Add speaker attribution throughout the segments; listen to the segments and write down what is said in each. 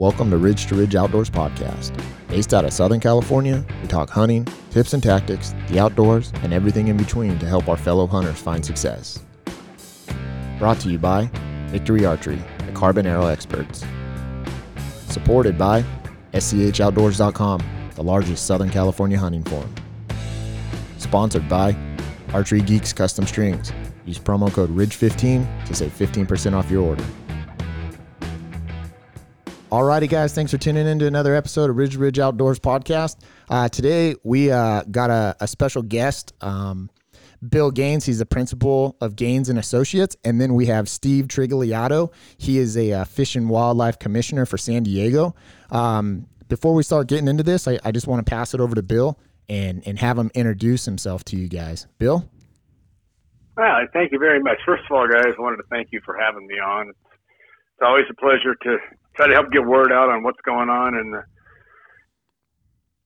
Speaker 1: Welcome to Ridge to Ridge Outdoors Podcast. Based out of Southern California, we talk hunting, tips and tactics, the outdoors, and everything in between to help our fellow hunters find success. Brought to you by Victory Archery, the carbon arrow experts. Supported by SCHOutdoors.com, the largest Southern California hunting forum. Sponsored by Archery Geeks Custom Strings. Use promo code RIDGE15 to save 15% off your order. Alrighty, guys, thanks for tuning in to another episode of Ridge Ridge Outdoors podcast. Uh, today we uh, got a, a, special guest, um, Bill Gaines. He's the principal of Gaines and Associates, and then we have Steve Trigliato. He is a uh, fish and wildlife commissioner for San Diego. Um, before we start getting into this, I, I just want to pass it over to Bill and and have him introduce himself to you guys. Bill.
Speaker 2: Well, thank you very much. First of all, guys, I wanted to thank you for having me on. It's, it's always a pleasure to try to help get word out on what's going on and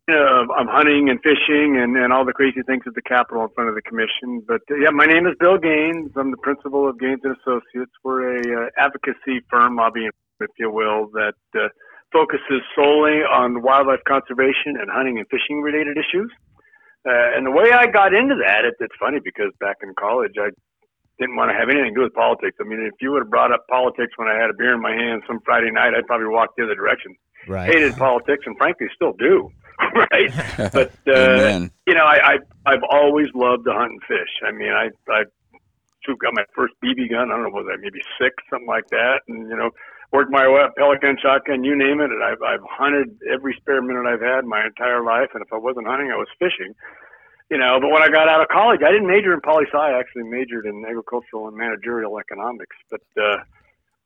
Speaker 2: uh, I'm hunting and fishing and, and all the crazy things at the Capitol in front of the commission. But uh, yeah, my name is Bill Gaines. I'm the principal of Gaines and Associates. We're a uh, advocacy firm, lobbying, if you will, that uh, focuses solely on wildlife conservation and hunting and fishing related issues. Uh, and the way I got into that, it, it's funny because back in college, I didn't want to have anything to do with politics. I mean, if you would have brought up politics when I had a beer in my hand some Friday night, I'd probably walk the other direction.
Speaker 1: Right.
Speaker 2: Hated politics, and frankly, still do. right. But uh, you know, I, I I've always loved to hunt and fish. I mean, I I got my first BB gun. I don't know was I maybe six, something like that, and you know, worked my way up pelican, shotgun, you name it. And I've I've hunted every spare minute I've had my entire life. And if I wasn't hunting, I was fishing you know, but when I got out of college, I didn't major in poli sci. I actually majored in agricultural and managerial economics. But uh,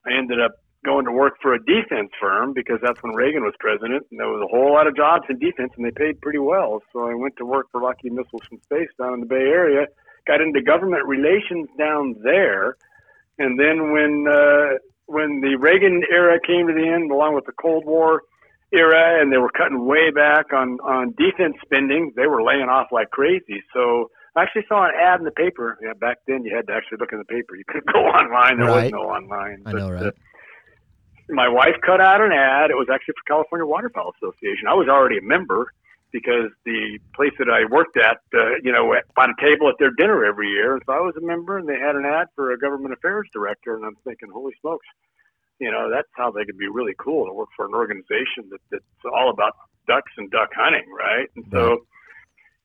Speaker 2: I ended up going to work for a defense firm because that's when Reagan was president, and there was a whole lot of jobs in defense, and they paid pretty well. So I went to work for Lockheed Missiles and Space down in the Bay Area. Got into government relations down there, and then when uh, when the Reagan era came to the end, along with the Cold War era and they were cutting way back on on defense spending. They were laying off like crazy. So I actually saw an ad in the paper. Yeah, back then you had to actually look in the paper. You couldn't go online. There right. was no online.
Speaker 1: I know, right? Uh,
Speaker 2: my wife cut out an ad. It was actually for California Waterfowl Association. I was already a member because the place that I worked at, uh, you know, bought a table at their dinner every year, and so I was a member. And they had an ad for a government affairs director, and I'm thinking, holy smokes! You know, that's how they could be really cool to work for an organization that, that's all about ducks and duck hunting, right? And so,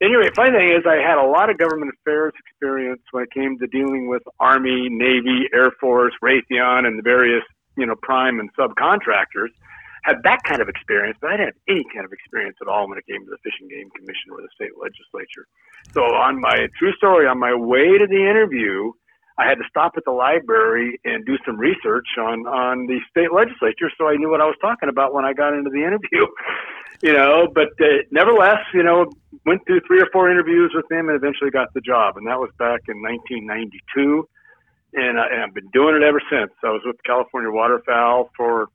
Speaker 2: anyway, funny thing is, I had a lot of government affairs experience when it came to dealing with Army, Navy, Air Force, Raytheon, and the various, you know, prime and subcontractors. Had that kind of experience, but I didn't have any kind of experience at all when it came to the Fish and Game Commission or the state legislature. So, on my true story, on my way to the interview, I had to stop at the library and do some research on on the state legislature, so I knew what I was talking about when I got into the interview. you know, but uh, nevertheless, you know, went through three or four interviews with them and eventually got the job, and that was back in 1992, and, I, and I've been doing it ever since. I was with California Waterfowl for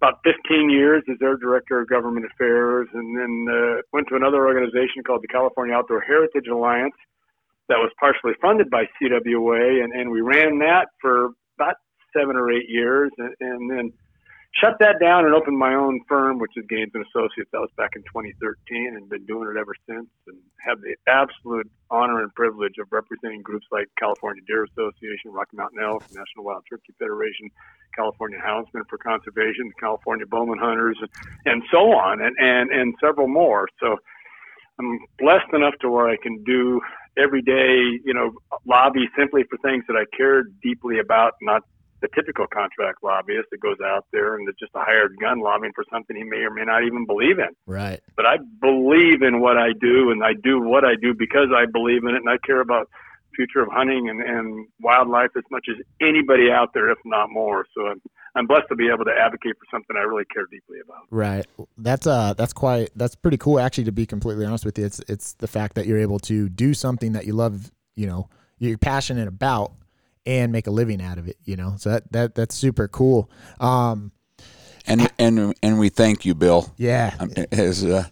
Speaker 2: about 15 years as their director of government affairs, and then uh, went to another organization called the California Outdoor Heritage Alliance that was partially funded by CWA, and, and we ran that for about seven or eight years, and, and then shut that down and opened my own firm, which is Gaines and Associates. That was back in 2013, and been doing it ever since, and have the absolute honor and privilege of representing groups like California Deer Association, Rocky Mountain Elk, National Wild Turkey Federation, California Houndsmen for Conservation, California Bowmen Hunters, and so on, and and and several more. So. I'm blessed enough to where I can do every day, you know, lobby simply for things that I care deeply about, not the typical contract lobbyist that goes out there and is just a hired gun lobbying for something he may or may not even believe in.
Speaker 1: Right.
Speaker 2: But I believe in what I do, and I do what I do because I believe in it, and I care about future of hunting and, and wildlife as much as anybody out there, if not more. So I'm I'm blessed to be able to advocate for something I really care deeply about.
Speaker 1: Right. That's uh that's quite that's pretty cool actually to be completely honest with you. It's it's the fact that you're able to do something that you love, you know, you're passionate about and make a living out of it, you know. So that that that's super cool. Um
Speaker 3: and and and we thank you, Bill.
Speaker 1: Yeah.
Speaker 3: Um, as a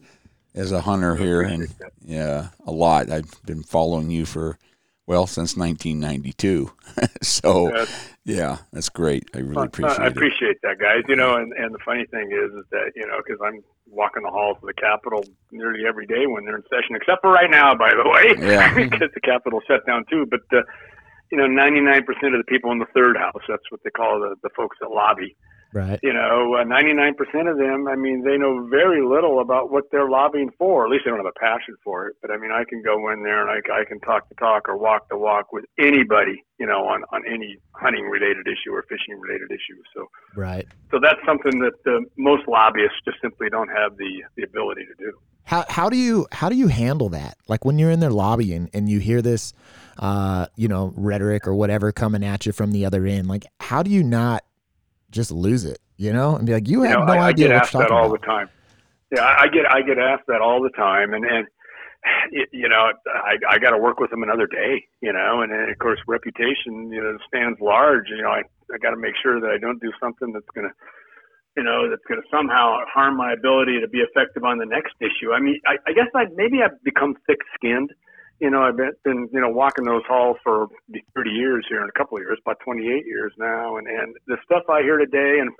Speaker 3: as a hunter here and yeah, a lot. I've been following you for Well, since 1992. so, yeah, that's great. I really appreciate
Speaker 2: I
Speaker 3: it.
Speaker 2: appreciate that, guys. You know, and, and the funny thing is, is that you know, because I'm walking the halls of the Capitol nearly every day when they're in session, except for right now, by the way,
Speaker 3: Yeah.
Speaker 2: because the Capitol shut down too. But uh, you know, 99% of the people in the third house, that's what they call the the folks that lobby.
Speaker 1: Right.
Speaker 2: You know, uh, 99% of them, I mean, they know very little about what they're lobbying for. At least they don't have a passion for it. But I mean, I can go in there and I, I can talk the talk or walk the walk with anybody, you know, on, on any hunting related issue or fishing related issue. So,
Speaker 1: Right.
Speaker 2: so that's something that the, most lobbyists just simply don't have the, the ability to do.
Speaker 1: How how do you how do you handle that? Like when you're in there lobbying and you hear this, uh, you know, rhetoric or whatever coming at you from the other end. Like, how do you not just lose it? You know, and be like, you
Speaker 2: You
Speaker 1: have
Speaker 2: know,
Speaker 1: no
Speaker 2: I, I
Speaker 1: idea
Speaker 2: get
Speaker 1: what
Speaker 2: asked that all
Speaker 1: about.
Speaker 2: the time. Yeah, I I get I get asked that all the time, and and you know I I got to work with them another day, you know, and then of course reputation you know stands large. You know, I I got to make sure that I don't do something that's gonna you know that's gonna somehow harm my ability to be effective on the next issue. I mean, I, I guess I maybe I've become thick skinned. You know, I've been, been you know walking those halls for 30 years here in a couple of years, about 28 years now, and and the stuff I hear today and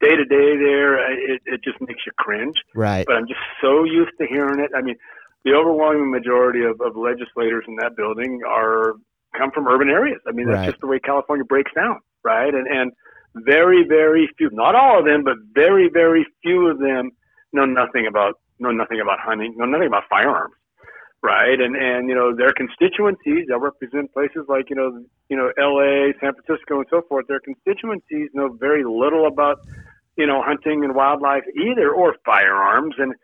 Speaker 2: day to day there, it, it just makes you cringe.
Speaker 1: Right.
Speaker 2: But I'm just so used to hearing it. I mean, the overwhelming majority of, of legislators in that building are come from urban areas. I mean, that's
Speaker 1: Right.
Speaker 2: just the way California breaks down, right? And and very very few, not all of them, but very very few of them know nothing about know nothing about hunting, know nothing about firearms. Right, and and you know their constituencies that represent places like you know you know L.A., San Francisco, and so forth. Their constituencies know very little about you know, hunting and wildlife either, or firearms, and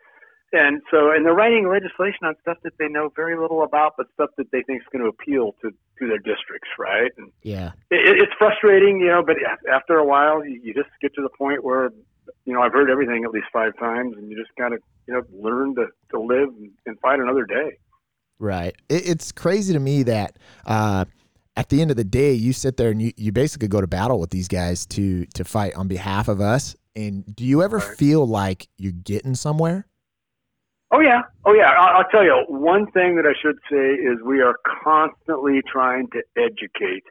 Speaker 2: and so and they're writing legislation on stuff that they know very little about, but stuff that they think is going to appeal to to their districts, right? And
Speaker 1: Yeah.
Speaker 2: it, it's frustrating, you know, but after a while, you, you just get to the point where, you know, I've heard everything at least five times, and you just kind of you know learn to to live and, and fight another day.
Speaker 1: Right. It, it's crazy to me that uh, at the end of the day, you sit there and you, you basically go to battle with these guys to to fight on behalf of us. And do you ever
Speaker 2: Right.
Speaker 1: feel like you're getting somewhere?
Speaker 2: Oh yeah, oh yeah. I'll, I'll tell you one thing that I should say is we are constantly trying to educate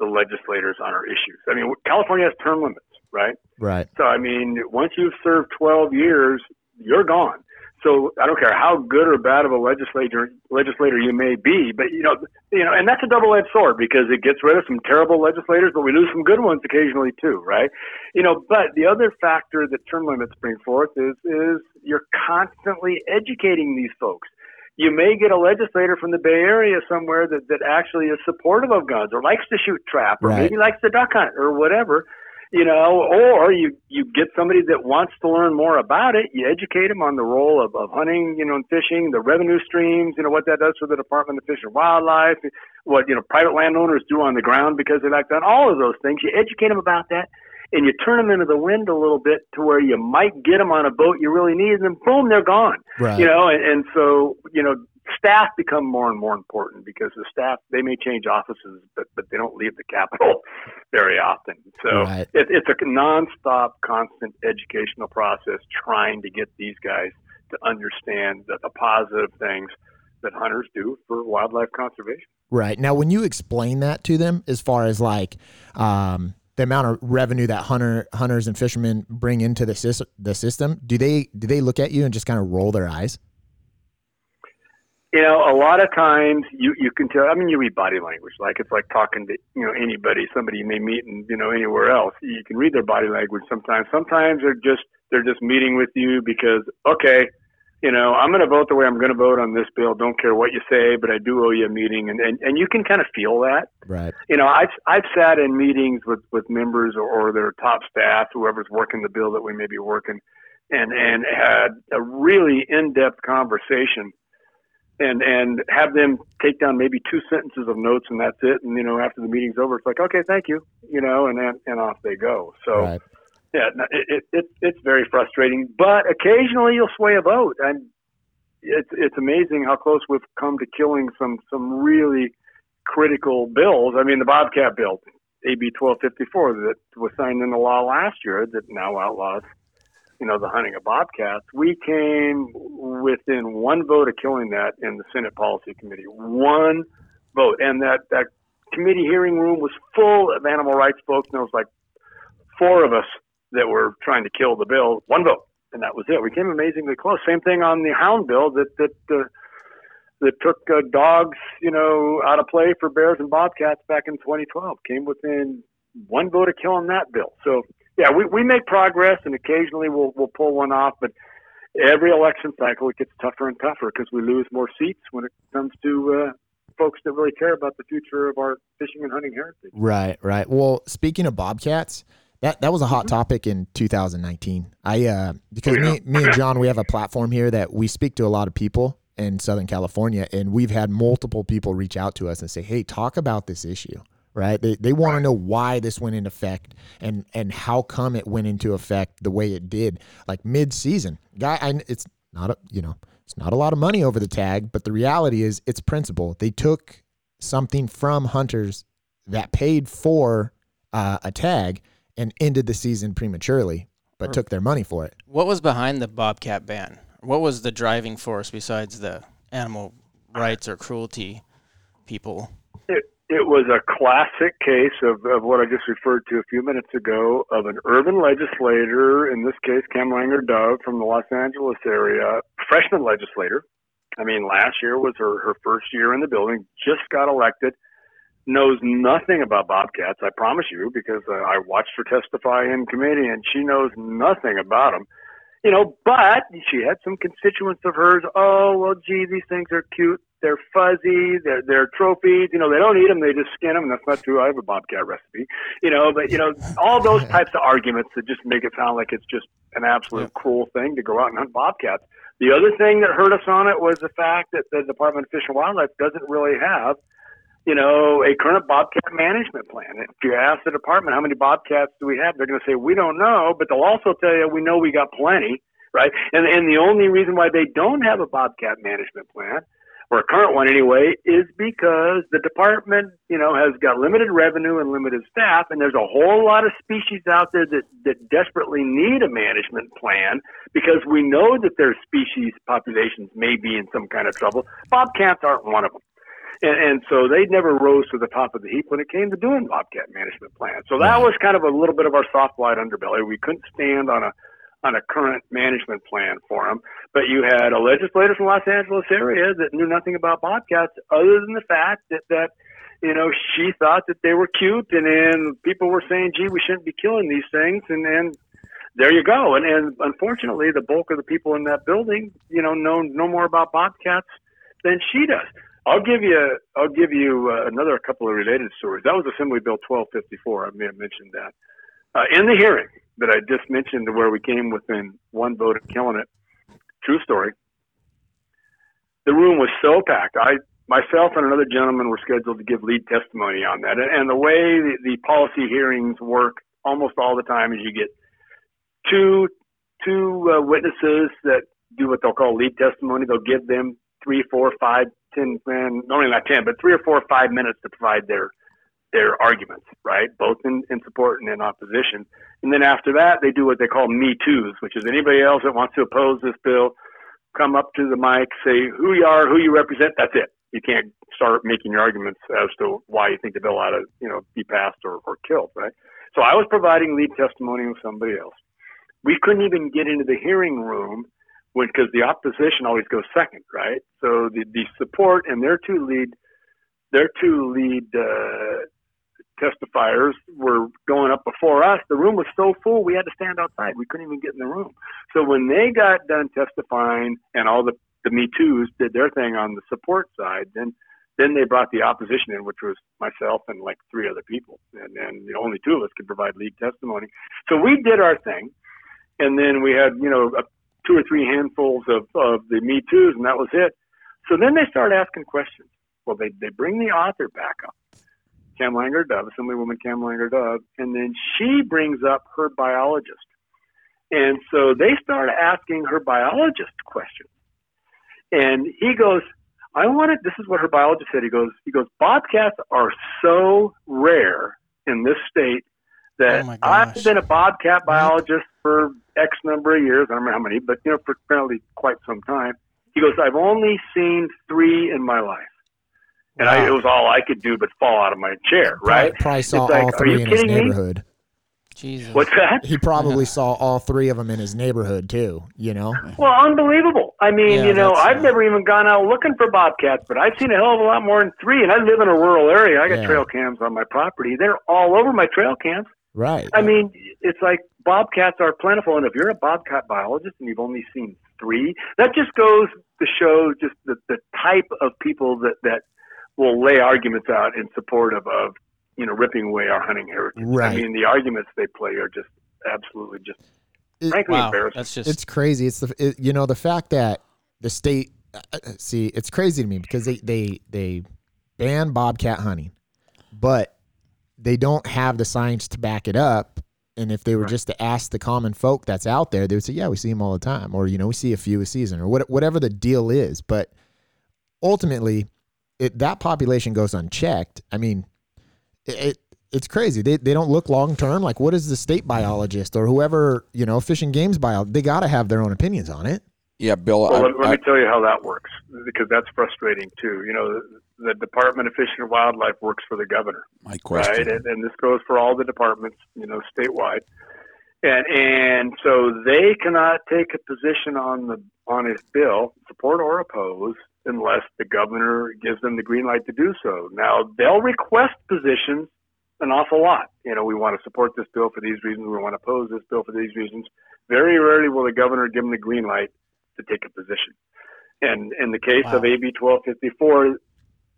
Speaker 2: the legislators on our issues. I mean, California has term limits, right?
Speaker 1: Right.
Speaker 2: So I mean, once you've served 12 years, you're gone. So I don't care how good or bad of a legislator legislator you may be, but you know, you know, and that's a double-edged sword because it gets rid of some terrible legislators, but we lose some good ones occasionally too, right? You know, but the other factor that term limits bring forth is is you're constantly educating these folks. You may get a legislator from the Bay Area somewhere that, that actually is supportive of guns or likes to shoot trap or
Speaker 1: Right.
Speaker 2: maybe likes to duck hunt or whatever you know, or you you get somebody that wants to learn more about it. You educate them on the role of, of hunting, you know, and fishing, the revenue streams, you know, what that does for the Department of Fish and Wildlife, what you know, private landowners do on the ground because they like that. All of those things. You educate them about that, and you turn them into the wind a little bit to where you might get them on a boat you really need, and then boom, they're gone
Speaker 1: Right.
Speaker 2: you know and, and so you know staff become more and more important because the staff they may change offices but but they don't leave the capital very often so
Speaker 1: Right.
Speaker 2: it, it's a nonstop constant educational process trying to get these guys to understand the, the positive things that hunters do for wildlife conservation
Speaker 1: Right. Now, when you explain that to them, as far as like um, the amount of revenue that hunter hunters and fishermen bring into the system, the system, do they do they look at you and just kind of roll their eyes?
Speaker 2: You know, a lot of times you you can tell. I mean, you read body language. Like it's like talking to you know anybody, somebody you may meet, and you know anywhere else. You can read their body language sometimes. Sometimes they're just they're just meeting with you because okay, you know, I'm going to vote the way I'm going to vote on this bill. Don't care what you say, but I do owe you a meeting, and and, and you can kind of feel that
Speaker 1: Right.
Speaker 2: you know, I've I've sat in meetings with with members or, or their top staff, whoever's working the bill that we may be working, and and had a really in depth conversation, and and have them take down maybe two sentences of notes and that's it, and you know after the meeting's over, it's like okay, thank you, you know, and then and off they go. So
Speaker 1: Right.
Speaker 2: yeah, it, it, it it's very frustrating, but occasionally you'll sway a vote, and it's it's amazing how close we've come to killing some some really critical bills. I mean, the Bobcat bill, AB 1254, that was signed into law last year, that now outlaws, you know, the hunting of bobcats. We came within one vote of killing that in the Senate Policy Committee. One vote. And that, that committee hearing room was full of animal rights folks, and there was like four of us that were trying to kill the bill. One vote, and that was it. We came amazingly close. Same thing on the hound bill that that uh, that took uh, dogs, you know, out of play for bears and bobcats back in 2012. Came within one vote of killing that bill. So yeah, we, we make progress, and occasionally we'll we'll pull one off, but every election cycle it gets tougher and tougher because we lose more seats when it comes to uh, folks that really care about the future of our fishing and hunting heritage.
Speaker 1: Right, right. Well, speaking of bobcats, that that was a hot mm-hmm. topic in 2019. I uh, because oh, yeah. me me and John we have a platform here that we speak to a lot of people in Southern California, and we've had multiple people reach out to us and say, "Hey, talk about this issue." Right? They they want to know why this went into effect and and how come it went into effect the way it did, like mid season. Guy, I, it's not a you know it's not a lot of money over the tag, but the reality is it's principle. They took something from hunters that paid for uh, a tag and ended the season prematurely, but took their money for it.
Speaker 4: What was behind the bobcat ban? What was the driving force besides the animal rights or cruelty people?
Speaker 2: It, it was a classic case of, of what I just referred to a few minutes ago of an urban legislator, in this case, Kamlager-Dove from the Los Angeles area, freshman legislator. I mean, last year was her, her first year in the building, just got elected, knows nothing about bobcats, I promise you, because uh, I watched her testify in committee and she knows nothing about them you know, but she had some constituents of hers. Oh, well, gee, these things are cute. They're fuzzy. They're they're trophies. You know, they don't eat them. They just skin them. That's not true. I have a bobcat recipe. You know, but you know, all those types of arguments that just make it sound like it's just an absolute yeah. cruel thing to go out and hunt bobcats. The other thing that hurt us on it was the fact that the Department of Fish and Wildlife doesn't really have you know, a current bobcat management plan. If you ask the department how many bobcats do we have, they're going to say we don't know, but they'll also tell you we know we got plenty, right? And and the only reason why they don't have a bobcat management plan, or a current one anyway, is because the department, you know, has got limited revenue and limited staff, and there's a whole lot of species out there that that desperately need a management plan because we know that their species populations may be in some kind of trouble. Bobcats aren't one of them. And, and so they never rose to the top of the heap when it came to doing bobcat management plans. So that was kind of a little bit of our soft white underbelly. We couldn't stand on a on a current management plan for them. But you had a legislator from Los Angeles area that knew nothing about bobcats other than the fact that that you know she thought that they were cute, and then people were saying, "Gee, we shouldn't be killing these things," and then there you go. And, and unfortunately, the bulk of the people in that building, you know, know no more about bobcats than she does. I'll give you I'll give you uh, another couple of related stories. That was Assembly Bill 1254. I may have mentioned that uh, in the hearing that I just mentioned, where we came within one vote of killing it. True story. The room was so packed. I myself and another gentleman were scheduled to give lead testimony on that. And, the way the, the policy hearings work almost all the time is you get two two uh, witnesses that do what they'll call lead testimony. They'll give them three, four, five, ten, man, normally not ten, but three or four or five minutes to provide their their arguments, right? Both in, in support and in opposition. And then after that, they do what they call Me Too's, which is anybody else that wants to oppose this bill, come up to the mic, say who you are, who you represent. That's it. You can't start making your arguments as to why you think the bill ought to, you know, be passed or, or killed, right? So I was providing lead testimony with somebody else. We couldn't even get into the hearing room because the opposition always goes second, right? So the, the support and their two lead, their two lead uh, testifiers were going up before us. The room was so full we had to stand outside. We couldn't even get in the room. So when they got done testifying and all the the Me Too's did their thing on the support side, then then they brought the opposition in, which was myself and like three other people, and and the only two of us could provide lead testimony. So we did our thing, and then we had you know a two or three handfuls of, of the Me Too's, and that was it. So then they start asking questions. Well, they, they bring the author back up, Kamlager-Dove, Assemblywoman Kamlager-Dove, and then she brings up her biologist. And so they start asking her biologist questions. And he goes, I wanted, this is what her biologist said. He goes, he goes, bobcats are so rare in this state that oh I've been a bobcat biologist for X number of years. I don't remember how many, but you know, for apparently quite some time. He goes, I've only seen three in my life. And I, it was all I could do but fall out of my chair. Right?
Speaker 1: Probably, probably saw
Speaker 2: It's
Speaker 1: all
Speaker 2: are
Speaker 1: three in his
Speaker 2: kidding me?
Speaker 1: neighborhood.
Speaker 4: Jesus.
Speaker 2: What's that?
Speaker 1: He probably saw all three of them in his neighborhood too. You know.
Speaker 2: Well, unbelievable. I mean,
Speaker 4: Yeah,
Speaker 2: you know, I've
Speaker 4: uh,
Speaker 2: never even gone out looking for bobcats, but I've seen a hell of a lot more than three. And I live in a rural area. I got
Speaker 1: Yeah.
Speaker 2: trail cams on my property. They're all over my trail cams.
Speaker 1: Right.
Speaker 2: I mean, it's like bobcats are plentiful, and if you're a bobcat biologist and you've only seen three, that just goes to show just the, the type of people that that will lay arguments out in support of, of you know ripping away our hunting heritage.
Speaker 1: Right.
Speaker 2: I mean, the arguments they play are just absolutely just
Speaker 1: It-
Speaker 2: frankly
Speaker 4: wow.
Speaker 2: embarrassing.
Speaker 4: That's just
Speaker 1: it's crazy. It's the it, you know the fact that the state uh, uh, see it's crazy to me because they they they ban bobcat hunting, but they don't have the science to back it up. And if they were just to ask the common folk that's out there, they would say, "Yeah, we see them all the time," or you know, we see a few a season, or what, whatever the deal is. But ultimately, it, that population goes unchecked. I mean, it, it it's crazy. They, they don't look long term. Like, what is the state biologist or whoever you know, fish and games bio? They got to have their own opinions on it.
Speaker 3: Yeah, Bill.
Speaker 2: Well,
Speaker 3: I,
Speaker 2: let, let
Speaker 3: I-
Speaker 2: me tell you how that works because that's frustrating too. You know, the, the Department of Fish and Wildlife works for the governor,
Speaker 3: my question.
Speaker 2: right? And, and this goes for all the departments, you know, statewide. And and so they cannot take a position on the on his bill, support or oppose, unless the governor gives them the green light to do so. Now they'll request positions an awful lot. You know, we want to support this bill for these reasons. We want to oppose this bill for these reasons. Very rarely will the governor give them the green light to take a position. And in the case of AB 1254,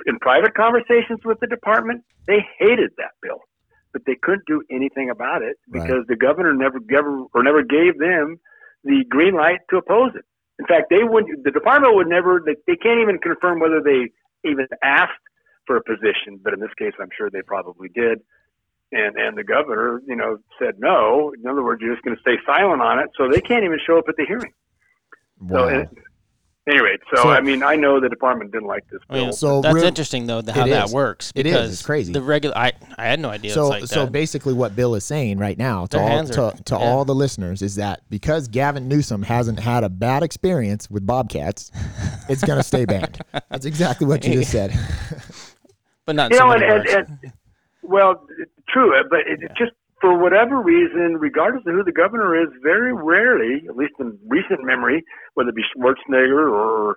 Speaker 2: in private conversations with the department, they hated that bill, but they couldn't do anything about it
Speaker 1: Right.
Speaker 2: because the governor never gave or never gave them the green light to oppose it. In fact, they wouldn't. the department would never they, they can't even confirm whether they even asked for a position, but in this case, I'm sure they probably did. And and the governor, you know, said no. In other words, you're just going to stay silent on it, so they can't even show up at the hearing.
Speaker 1: Wow.
Speaker 2: So, at any rate, so,
Speaker 1: So-
Speaker 2: I mean, I know the department didn't like this
Speaker 4: I mean,
Speaker 2: bill.
Speaker 1: So
Speaker 4: that's
Speaker 1: real-
Speaker 4: interesting though the, how
Speaker 1: It
Speaker 4: that
Speaker 1: is.
Speaker 4: works
Speaker 1: It is.
Speaker 4: because
Speaker 1: It's crazy.
Speaker 4: the regular I I had no idea
Speaker 1: so
Speaker 4: it's like
Speaker 1: so
Speaker 4: that.
Speaker 1: basically, what Bill is saying right now to
Speaker 4: Their
Speaker 1: all to,
Speaker 4: are-
Speaker 1: to
Speaker 4: yeah.
Speaker 1: all the listeners is that because Gavin Newsom hasn't had a bad experience with bobcats, it's going to stay banned. That's exactly what you just said.
Speaker 4: but not
Speaker 2: you
Speaker 4: so
Speaker 2: know, and, and, and well, true, but it, just for whatever reason, regardless of who the governor is, very rarely, at least in recent memory, whether it be Schwarzenegger or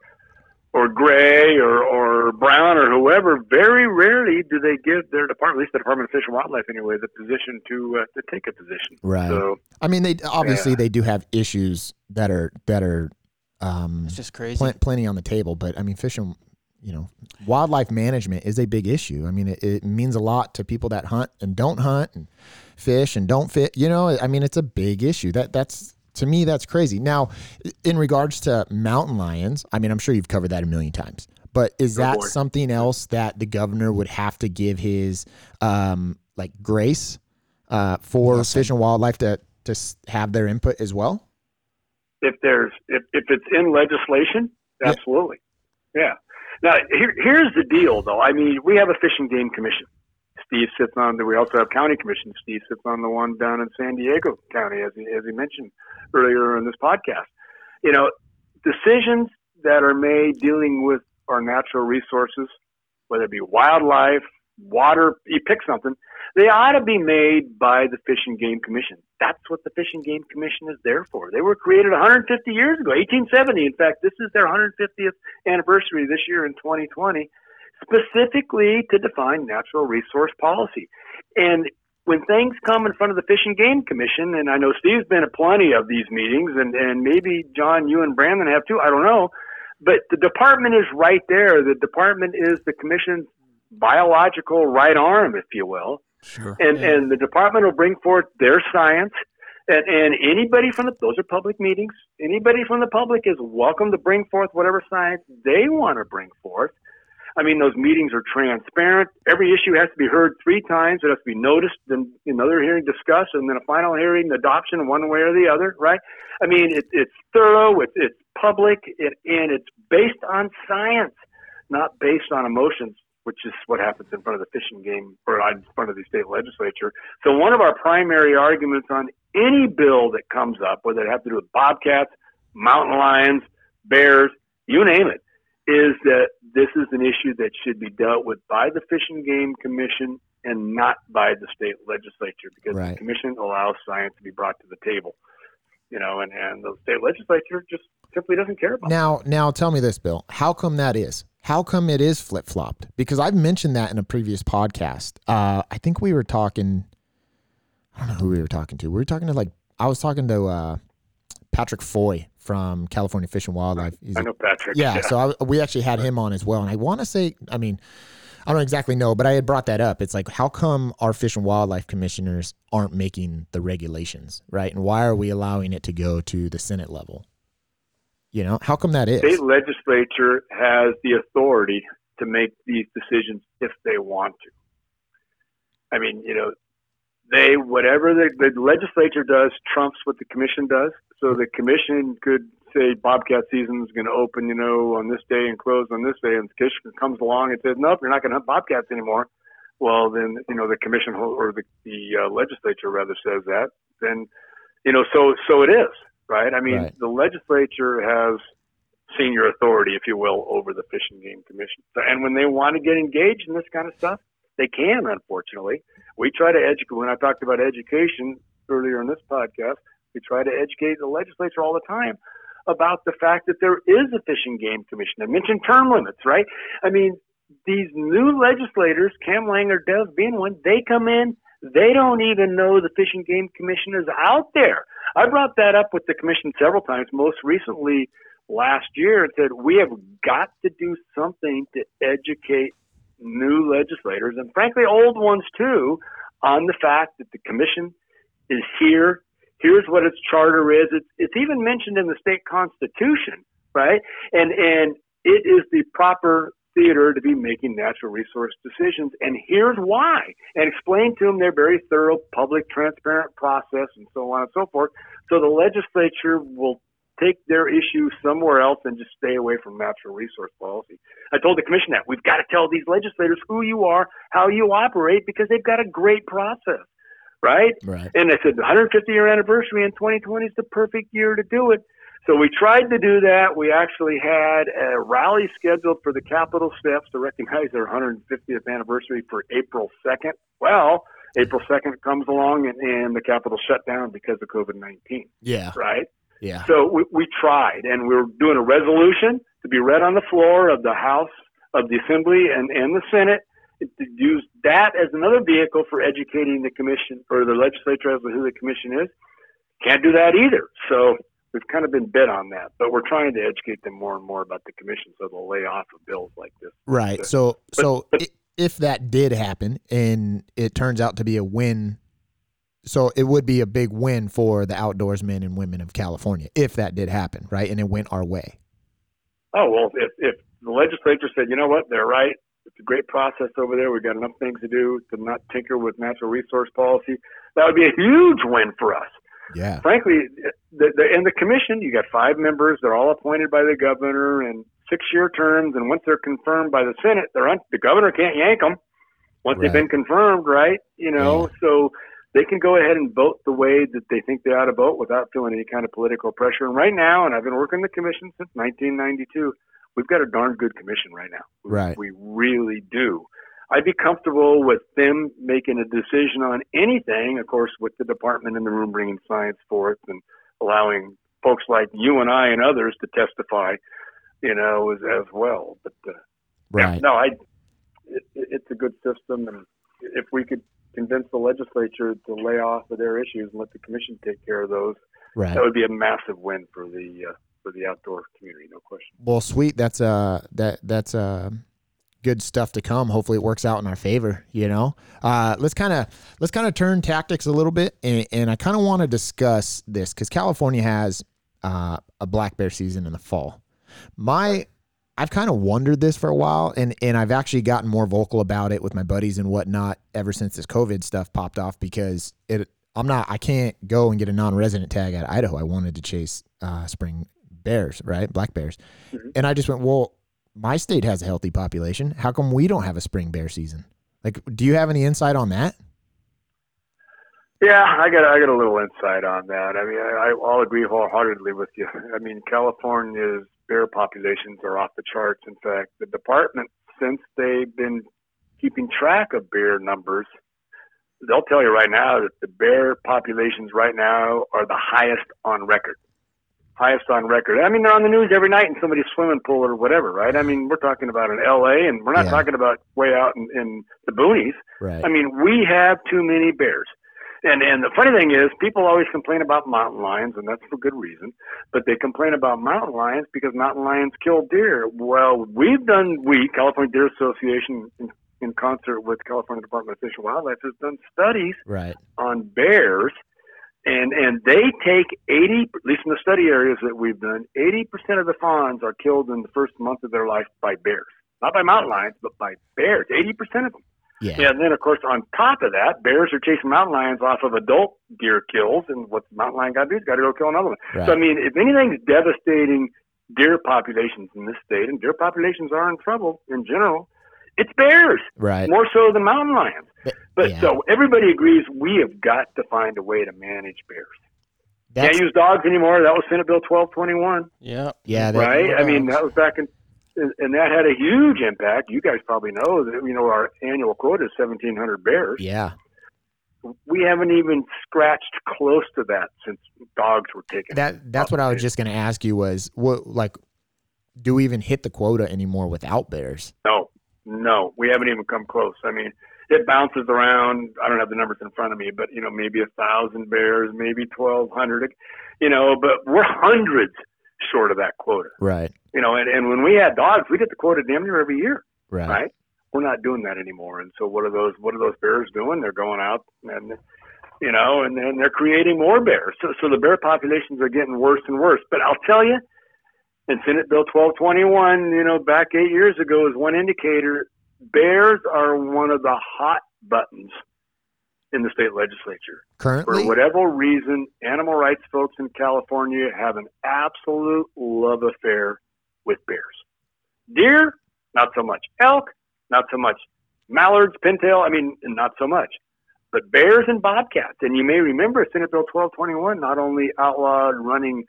Speaker 2: or Gray or or Brown or whoever, very rarely do they give their department, at least the Department of Fish and Wildlife anyway, the position to uh, to take a position.
Speaker 1: Right.
Speaker 2: So
Speaker 1: I mean, they obviously
Speaker 2: Yeah.
Speaker 1: they do have issues that are that are um,
Speaker 4: it's just crazy.
Speaker 1: plen- plenty on the table, but I mean, fishing, you know, wildlife management is a big issue. I mean, it, it means a lot to people that hunt and don't hunt and fish and don't fit. You know, I mean, it's a big issue. That that's to me that's crazy. Now, in regards to mountain lions, I mean, I'm sure you've covered that a million times. But is that something else that the governor would have to give his um, like grace uh, for
Speaker 3: Blessing.
Speaker 1: fish and wildlife to to have their input as well?
Speaker 2: if there's if, if it's in legislation, absolutely, yeah. Now here, here's the deal, though. I mean, we have a fish and game commission. Steve sits on the. We also have county commission. Steve sits on the one down in San Diego County, as he, as he mentioned earlier in this podcast. You know, decisions that are made dealing with our natural resources, whether it be wildlife, water, you pick something, they ought to be made by the Fish and Game Commission. That's what the Fish and Game Commission is there for. They were created 150 years ago, 1870. In fact, this is their 150th anniversary this year in 2020, specifically to define natural resource policy. And when things come in front of the Fish and Game Commission, and I know Steve's been at plenty of these meetings, and, and maybe John, you and Brandon have too, I don't know. But the department is right there. The department is the commission's biological right arm, if you will
Speaker 3: Sure.
Speaker 2: and
Speaker 4: Yeah.
Speaker 2: and the department will bring forth their science and, and anybody from the those are public meetings anybody from the public is welcome to bring forth whatever science they want to bring forth i mean those meetings are transparent. Every issue has to be heard three times. It has to be noticed then another hearing discussed and then a final hearing adoption one way or the other right? I mean it, it's thorough it's, it's public it, and it's based on science not based on emotions which is what happens in front of the fishing game or in front of the state legislature. So one of our primary arguments on any bill that comes up, whether it has to do with bobcats, mountain lions, bears, you name it, is that this is an issue that should be dealt with by the Fish and Game Commission and not by the state legislature because
Speaker 1: Right.
Speaker 2: the commission allows science to be brought to the table. You know, and, and the state legislature just simply doesn't care about it.
Speaker 1: Now, now tell me this, Bill. How come that is? How come it is flip flopped? Because I've mentioned that in a previous podcast. Uh, I think we were talking. I don't know who we were talking to. We were talking to like I was talking to uh, Patrick Foy from California Fish and Wildlife. He's
Speaker 2: I know Patrick.
Speaker 1: yeah, so I, we actually had him on as well, and I want to say, I mean, I don't exactly know, but I had brought that up. It's like, how come our fish and wildlife commissioners aren't making the regulations, right? And why are we allowing it to go to the Senate level? You know, how come that is?
Speaker 2: state legislature has the authority to make these decisions if they want to. I mean, you know, they whatever the, the legislature does trumps what the commission does. So the commission could say Bobcat season is going to open, you know, on this day and close on this day, and the commission comes along and says, nope, you're not going to hunt bobcats anymore. Well, then you know the commission or the the uh, legislature rather says that. Then, you know, so so it is right. I mean,
Speaker 1: Right.
Speaker 2: the legislature has senior authority, if you will, over the Fish and Game Commission. So, and when they want to get engaged in this kind of stuff, they can. Unfortunately, we try to educate. When I talked about education earlier in this podcast, we try to educate the legislature all the time about the fact that there is a Fish and Game Commission. I mentioned term limits, right? I mean, these new legislators, Kamlager-Dove being one, they come in, they don't even know the Fish and Game Commission is out there. I brought that up with the commission several times, most recently last year, and said we have got to do something to educate new legislators and frankly old ones too on the fact that the commission is here. Here's what its charter is. It's, it's even mentioned in the state constitution, right? And and it is the proper theater to be making natural resource decisions. And here's why. And explain to them their very thorough, public, transparent process and so on and so forth. So the legislature will take their issue somewhere else and just stay away from natural resource policy. I told the commission that we've got to tell these legislators who you are, how you operate, because they've got a great process, right?
Speaker 1: right.
Speaker 2: And I said the 150 year anniversary in 2020 is the perfect year to do it. So we tried to do that. We actually had a rally scheduled for the Capitol steps to recognize their 150th anniversary for April 2nd. Well, April 2nd comes along and, and the Capitol shut down because of COVID 19,
Speaker 1: Yeah.
Speaker 2: right?
Speaker 1: Yeah.
Speaker 2: So we, we tried, and we were doing a resolution to be read on the floor of the House of the Assembly and, and the Senate to use that as another vehicle for educating the commission or the legislature as to who the commission is. Can't do that either. So we've kind of been bit on that, but we're trying to educate them more and more about the commission so they'll lay off of bills like this.
Speaker 1: Right.
Speaker 2: But-
Speaker 1: So so
Speaker 2: but-
Speaker 1: if that did happen and it turns out to be a win, so it would be a big win for the outdoorsmen and women of California if that did happen, right? And it went our way.
Speaker 2: Oh well, if if the legislature said, you know what, they're right. It's a great process over there. We've got enough things to do to not tinker with natural resource policy. That would be a huge win for us.
Speaker 1: Yeah.
Speaker 2: Frankly, the, the, in the commission, you got five members. They're all appointed by the governor and six-year terms. And once they're confirmed by the Senate, they're un- the governor can't yank them once they've been confirmed, right? You know, so they can go ahead and vote the way that they think they ought to vote without feeling any kind of political pressure. And right now, and I've been working the commission since 1992, we've got a darn good commission right now.
Speaker 1: Right.
Speaker 2: We really do. I'd be comfortable with them making a decision on anything, of course, with the department in the room bringing science forth and allowing folks like you and I and others to testify, you know, as, as well. But uh, yeah,
Speaker 1: Right.
Speaker 2: no, I. It- it's a good system, and if we could convince the legislature to lay off of their issues and let the commission take care of those,
Speaker 1: Right.
Speaker 2: that would be a massive win for the uh, for the outdoor community, no question.
Speaker 1: Well, sweet. That's uh that that's uh good stuff to come. Hopefully, it works out in our favor. You know, uh, let's kind of let's kind of turn tactics a little bit, and, and I kind of want to discuss this because California has uh, a black bear season in the fall. My I've kind of wondered this for a while, and and I've actually gotten more vocal about it with my buddies and whatnot ever since this COVID stuff popped off because it. I'm not. I can't go and get a non-resident tag out of Idaho. I wanted to chase uh, spring bears, right? Black bears, and I just went, well, my state has a healthy population. How come we don't have a spring bear season? Like, do you have any insight on that?
Speaker 2: Yeah, I got I got a little insight on that. I mean, I, I'll agree wholeheartedly with you. I mean, California's bear populations are off the charts. In fact, the department, since they've been keeping track of bear numbers, they'll tell you right now that the bear populations right now are the highest on record. Highest on record. I mean, they're on the news every night in somebody's swimming pool or whatever, right? I mean, we're talking about in L.A. and we're not
Speaker 1: Yeah.
Speaker 2: talking about way out in, in the boonies.
Speaker 1: Right.
Speaker 2: I mean, we have too many bears. And and the funny thing is, people always complain about mountain lions, and that's for good reason. But they complain about mountain lions because mountain lions kill deer. Well, we've done we California Deer Association in, in concert with California Department of Fish and Wildlife has done studies
Speaker 1: right.
Speaker 2: on bears, and and they take eighty, at least in the study areas that we've done, eighty percent of the fawns are killed in the first month of their life by bears, not by mountain lions, but by bears. Eighty percent of them.
Speaker 1: Yeah.
Speaker 2: And then, of course, on top of that, bears are chasing mountain lions off of adult deer kills. And what the mountain lion got to do is got to go kill another one.
Speaker 1: Right.
Speaker 2: So, I mean, if anything's devastating deer populations in this state, and deer populations are in trouble in general, it's bears,
Speaker 1: right.
Speaker 2: more so than mountain lions.
Speaker 1: But-
Speaker 2: But
Speaker 1: yeah.
Speaker 2: so everybody agrees we have got to find a way to manage bears.
Speaker 1: That's,
Speaker 2: Can't use dogs anymore. That was Senate Bill 1221
Speaker 4: Yeah.
Speaker 1: yeah. That,
Speaker 2: right? I mean, that was back in, and and that had a huge impact. You guys probably know that you know our annual quota is seventeen hundred bears.
Speaker 1: Yeah.
Speaker 2: We haven't even scratched close to that since dogs were taken.
Speaker 1: That that's what I was just going to ask you was what like do we even hit the quota anymore without bears?
Speaker 2: no, no, we haven't even come close. I mean, it bounces around. I don't have the numbers in front of me, but you know, maybe a thousand bears, maybe twelve hundred. You know, but we're hundreds short of that quota.
Speaker 1: Right.
Speaker 2: You know, and, and when we had dogs, we get the quota damn near every year.
Speaker 1: Right.
Speaker 2: right? We're not doing that anymore. And so what are those what are those bears doing? They're going out and you know, and then they're creating more bears. So so the bear populations are getting worse and worse. But I'll tell you, in Senate Bill 1221, you know, back 8 years ago is one indicator bears are one of the hot buttons in the state legislature.
Speaker 1: Currently?
Speaker 2: For whatever reason, animal rights folks in California have an absolute love affair with bears. Deer, not so much. Elk, not so much. Mallards, pintail, I mean, not so much. But bears and bobcats, and you may remember Senate Bill 1221 not only outlawed running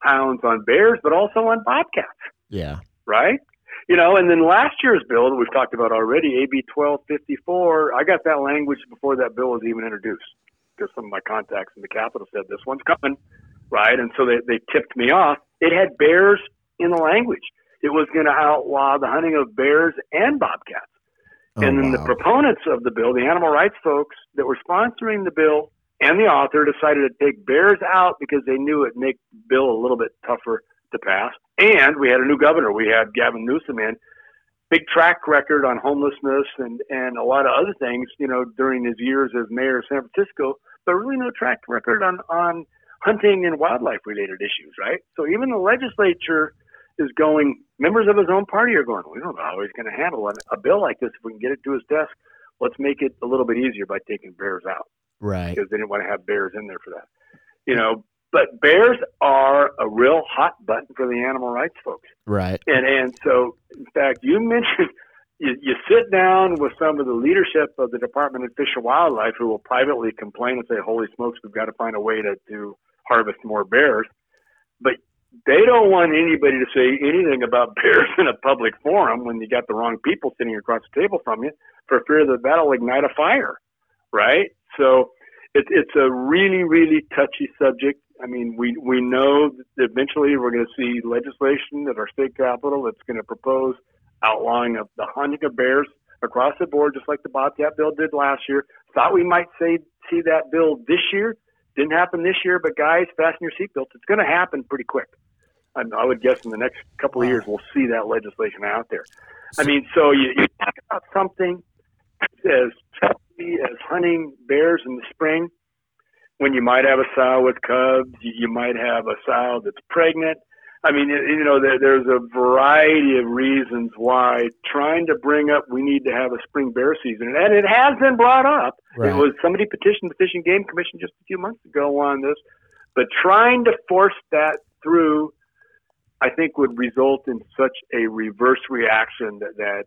Speaker 2: hounds on bears, but also on bobcats
Speaker 1: Yeah.
Speaker 2: right? You know, and then last year's bill that we've talked about already, AB 1254, I got that language before that bill was even introduced because some of my contacts in the Capitol said this one's coming, right? And so they, they tipped me off. It had bears in the language. It was going to outlaw the hunting of bears and bobcats.
Speaker 1: Oh,
Speaker 2: and then the proponents of the bill, the animal rights folks that were sponsoring the bill and the author decided to take bears out because they knew it'd make the bill a little bit tougher to pass. And we had a new governor. We had Gavin Newsom in. Big track record on homelessness and, and a lot of other things, you know, during his years as mayor of San Francisco, but really no track record on, on hunting and wildlife related issues, right? So even the legislature is going, members of his own party are going, we don't know how he's going to handle a, a bill like this if we can get it to his desk. Let's make it a little bit easier by taking bears out
Speaker 1: Right.
Speaker 2: because they didn't want to have bears in there for that. You know, but bears are a real hot button for the animal rights folks.
Speaker 1: Right.
Speaker 2: And and so, in fact, you mentioned you, you sit down with some of the leadership of the Department of Fish and Wildlife who will privately complain and say, "Holy smokes, we've got to find a way to to harvest more bears," but they don't want anybody to say anything about bears in a public forum when you got the wrong people sitting across the table from you for fear that that'll ignite a fire, right? So it's it's a really really touchy subject. I mean, we we know that eventually we're going to see legislation at our state capitol that's going to propose outlawing of the hunting of bears across the board, just like the Bobcat bill did last year. Thought we might say see that bill this year. Didn't happen this year, but guys, fasten your seatbelts. It's going to happen pretty quick. I, I would guess in the next couple of years we'll see that legislation out there. I mean, so you, you talk about something as as hunting bears in the spring, when you might have a sow with cubs, you, you might have a sow that's pregnant. I mean, you know, there, there's a variety of reasons why trying to bring up we need to have a spring bear season, and it has been brought up.
Speaker 1: Right.
Speaker 2: It was somebody petitioned the Fish and Game Commission just a few months ago on this, but trying to force that through, I think, would result in such a reverse reaction that, that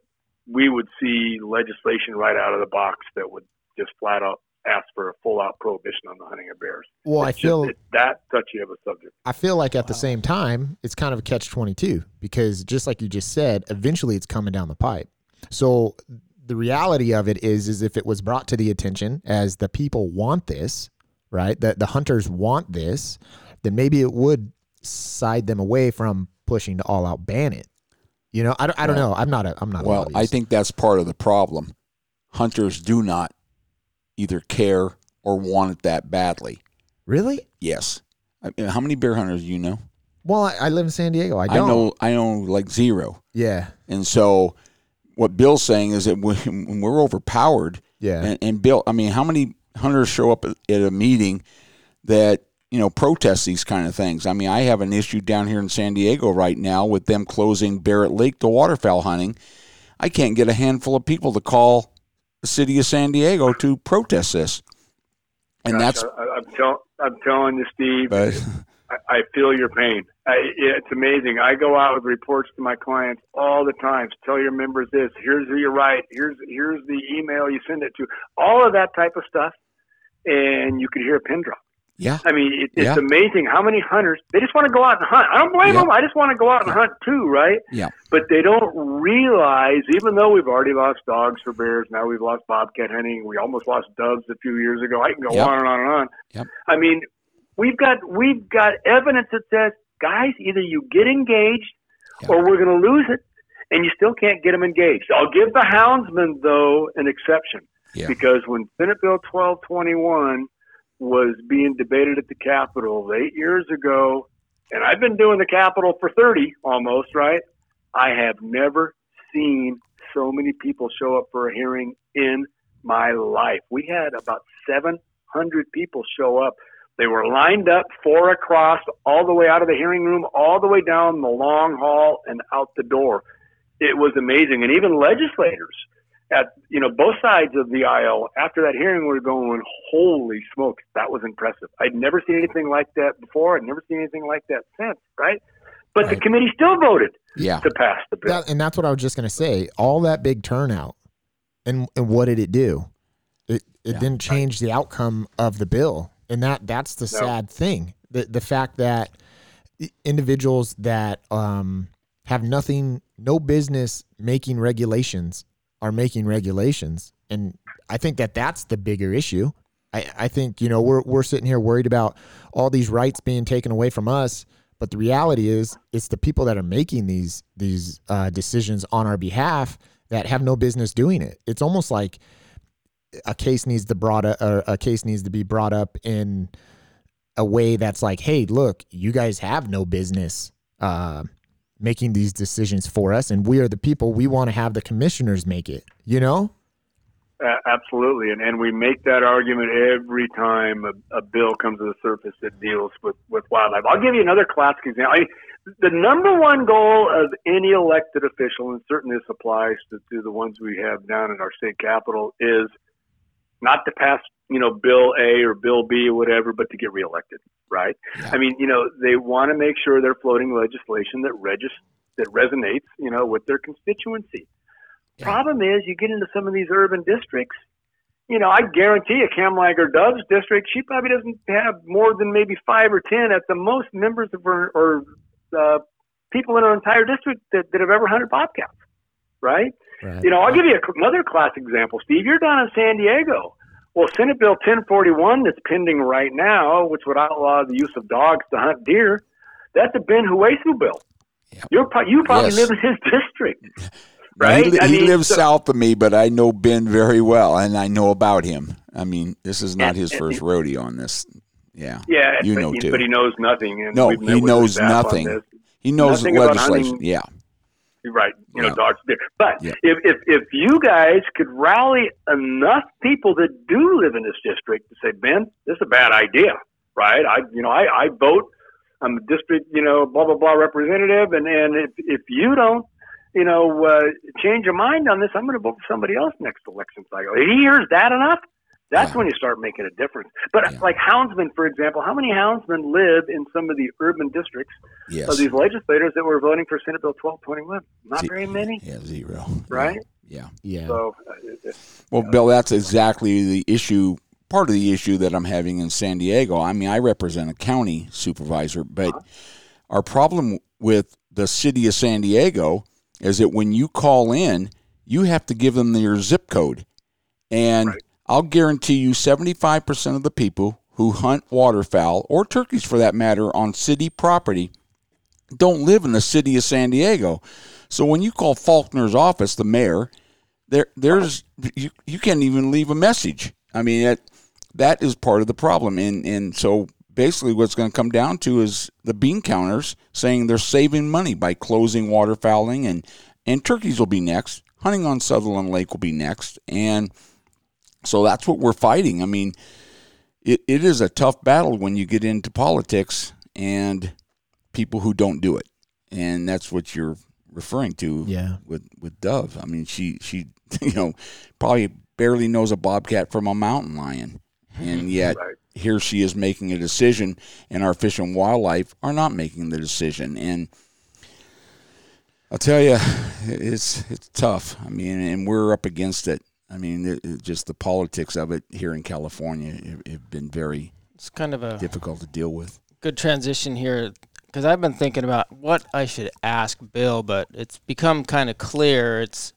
Speaker 2: we would see legislation right out of the box that would just flat out ask for a full out prohibition on the hunting of bears.
Speaker 1: Well, I
Speaker 2: It's just-
Speaker 1: feel
Speaker 2: it's that touchy of a subject.
Speaker 1: I feel like at the same time, it's kind of a catch 22 because just like you just said, eventually it's coming down the pipe. So the reality of it is is if it was brought to the attention as the people want this, right? That the hunters want this, then maybe it would side them away from pushing to all out ban it. You know, I don't, I don't know. I'm not a I'm not
Speaker 3: Well, I think that's part of the problem. Hunters do not either care or want it that badly.
Speaker 1: Really?
Speaker 3: Yes. I mean, how many bear hunters do you know?
Speaker 1: Well, I, I live in San Diego. I
Speaker 3: I,
Speaker 1: don't.
Speaker 3: know. I know like zero.
Speaker 1: Yeah.
Speaker 3: And so, what Bill's saying is that when, when we're overpowered,
Speaker 1: Yeah.
Speaker 3: and, and Bill, I mean, how many hunters show up at at a meeting that you know protest these kind of things? I mean, I have an issue down here in San Diego right now with them closing Barrett Lake to waterfowl hunting. I can't get a handful of people to call the city of San Diego to protest this, and
Speaker 2: Gosh,
Speaker 3: that's.
Speaker 2: I, I'm, tell, I'm telling you, Steve.
Speaker 3: But
Speaker 2: I, I feel your pain. I, it's amazing. I go out with reports to my clients all the time. Tell your members this. Here's who you write. Here's here's the email you send it to. All of that type of stuff, and you could hear a pin drop.
Speaker 3: Yeah,
Speaker 2: I mean, it, it's
Speaker 3: Yeah.
Speaker 2: amazing how many hunters they just want to go out and hunt. I don't blame
Speaker 3: Yeah.
Speaker 2: them. I just want to go out and hunt too, right?
Speaker 3: Yeah.
Speaker 2: But they don't realize, even though we've already lost dogs for bears, now we've lost bobcat hunting. We almost lost doves a few years ago. I can go
Speaker 3: Yep.
Speaker 2: on and on and on.
Speaker 3: Yep.
Speaker 2: I mean, we've got we've got evidence that says, guys, either you get engaged
Speaker 3: Yeah.
Speaker 2: or we're going to lose it, and you still can't get them engaged. I'll give the houndsman though an exception
Speaker 3: Yeah.
Speaker 2: because when Senate Bill 1221 was being debated at the Capitol eight years ago, and I've been doing the Capitol for 30 almost, right? I have never seen so many people show up for a hearing in my life. We had about 700 people show up. They were lined up four across, all the way out of the hearing room, all the way down the long hall and out the door. It was amazing. And even legislators at you know both sides of the aisle after that hearing were going, "Holy smokes, that was impressive! I'd never seen anything like that before. I'd never seen anything like that since." Right? But the committee still voted
Speaker 3: yeah,
Speaker 2: to pass the bill.
Speaker 1: That, and that's what I was just going to say. All that big turnout, and and what did it do? It it
Speaker 3: Yeah.
Speaker 1: didn't change the outcome of the bill, and that that's the
Speaker 2: No.
Speaker 1: sad thing. The the fact that individuals that um have nothing, no business making regulations are making regulations, and I think that that's the bigger issue. I, I think you know we're we're sitting here worried about all these rights being taken away from us, but the reality is it's the people that are making these these uh, decisions on our behalf that have no business doing it. It's almost like a case needs to brought up, or a case needs to be brought up in a way that's like, hey, look, you guys have no business uh, making these decisions for us, and we are the people. We want to have the commissioners make it. You know?
Speaker 2: Uh, absolutely, and and we make that argument every time a, a bill comes to the surface that deals with with wildlife. I'll give you another classic example. I, the number one goal of any elected official, and certainly this applies to, to the ones we have down in our state capital, is not to pass, you know, Bill A or Bill B or whatever, but to get reelected, right?
Speaker 3: Yeah.
Speaker 2: I mean, you know, they want to make sure they're floating legislation that regis- that resonates, you know, with their constituency.
Speaker 3: Yeah.
Speaker 2: Problem is, you get into some of these urban districts. You know, I guarantee a Kamlager-Dove's district, she probably doesn't have more than maybe five or ten at the most members of her or uh, people in her entire district that, that have ever hunted bobcats, right?
Speaker 1: Right.
Speaker 2: You know, I'll give you another classic example, Steve. You're down in San Diego. Well, Senate Bill 1041 that's pending right now, which would outlaw the use of dogs to hunt deer, that's a Ben Hueso bill.
Speaker 3: Yep.
Speaker 2: You're you probably
Speaker 3: Yes.
Speaker 2: live in his district, right?
Speaker 3: He,
Speaker 2: I
Speaker 3: he
Speaker 2: mean,
Speaker 3: lives
Speaker 2: so-
Speaker 3: south of me, but I know Ben very well, and I know about him. I mean, this is not
Speaker 2: And-
Speaker 3: his
Speaker 2: and-
Speaker 3: first rodeo on this. Yeah,
Speaker 2: Yeah,
Speaker 3: You
Speaker 2: but,
Speaker 3: know
Speaker 2: he,
Speaker 3: too.
Speaker 2: but he knows nothing. And
Speaker 3: No, he knows
Speaker 2: his staff on
Speaker 3: nothing. he knows
Speaker 2: Nothing
Speaker 3: legislation. Yeah,
Speaker 2: You're right. You know, dogs. But
Speaker 3: Yeah.
Speaker 2: if, if if you guys could rally enough people that do live in this district to say, Ben, this is a bad idea, right? I you know I, I vote. I'm a district you know blah blah blah representative, and and if if you don't you know uh, change your mind on this, I'm going to vote for somebody else next election cycle. If he hears that enough. That's
Speaker 3: Yeah.
Speaker 2: when you start making a difference. But
Speaker 3: Yeah.
Speaker 2: like houndsmen, for example, how many houndsmen live in some of the urban districts
Speaker 3: yes,
Speaker 2: of these legislators that were voting for Senate Bill 1221? Not
Speaker 3: Ze-
Speaker 2: very many,
Speaker 3: Yeah, zero.
Speaker 2: right?
Speaker 3: Yeah.
Speaker 1: Yeah.
Speaker 2: So, uh, it-
Speaker 3: Well, Bill, that's exactly the issue part of the issue that I'm having in San Diego. I mean, I represent a county supervisor, but our problem with the city of San Diego is that when you call in, you have to give them your zip code. And
Speaker 2: Right.
Speaker 3: I'll guarantee you 75% of the people who hunt waterfowl or turkeys for that matter on city property don't live in the city of San Diego. So when you call Faulconer's office, the mayor, there there's you, you can't even leave a message. I mean that that is part of the problem. And and so basically what's going to come down to is the bean counters saying they're saving money by closing waterfowling and and turkeys will be next. Hunting on Sutherland Lake will be next. And so that's what we're fighting. I mean, it, it is a tough battle when you get into politics and people who don't do it. And that's what you're referring to
Speaker 1: Yeah.
Speaker 3: with, with Dove. I mean, she, she, you know, probably barely knows a bobcat from a mountain lion. And yet
Speaker 2: Right.
Speaker 3: here she is making a decision and our fish and wildlife are not making the decision. And I'll tell you, it's, it's tough. I mean, and we're up against it. I mean, it, it- just the politics of it here in California have, been very
Speaker 4: It's kind of a
Speaker 3: difficult to deal with.
Speaker 4: good transition here because I've been thinking about what I should ask Bill, but it's become kind of clear. It's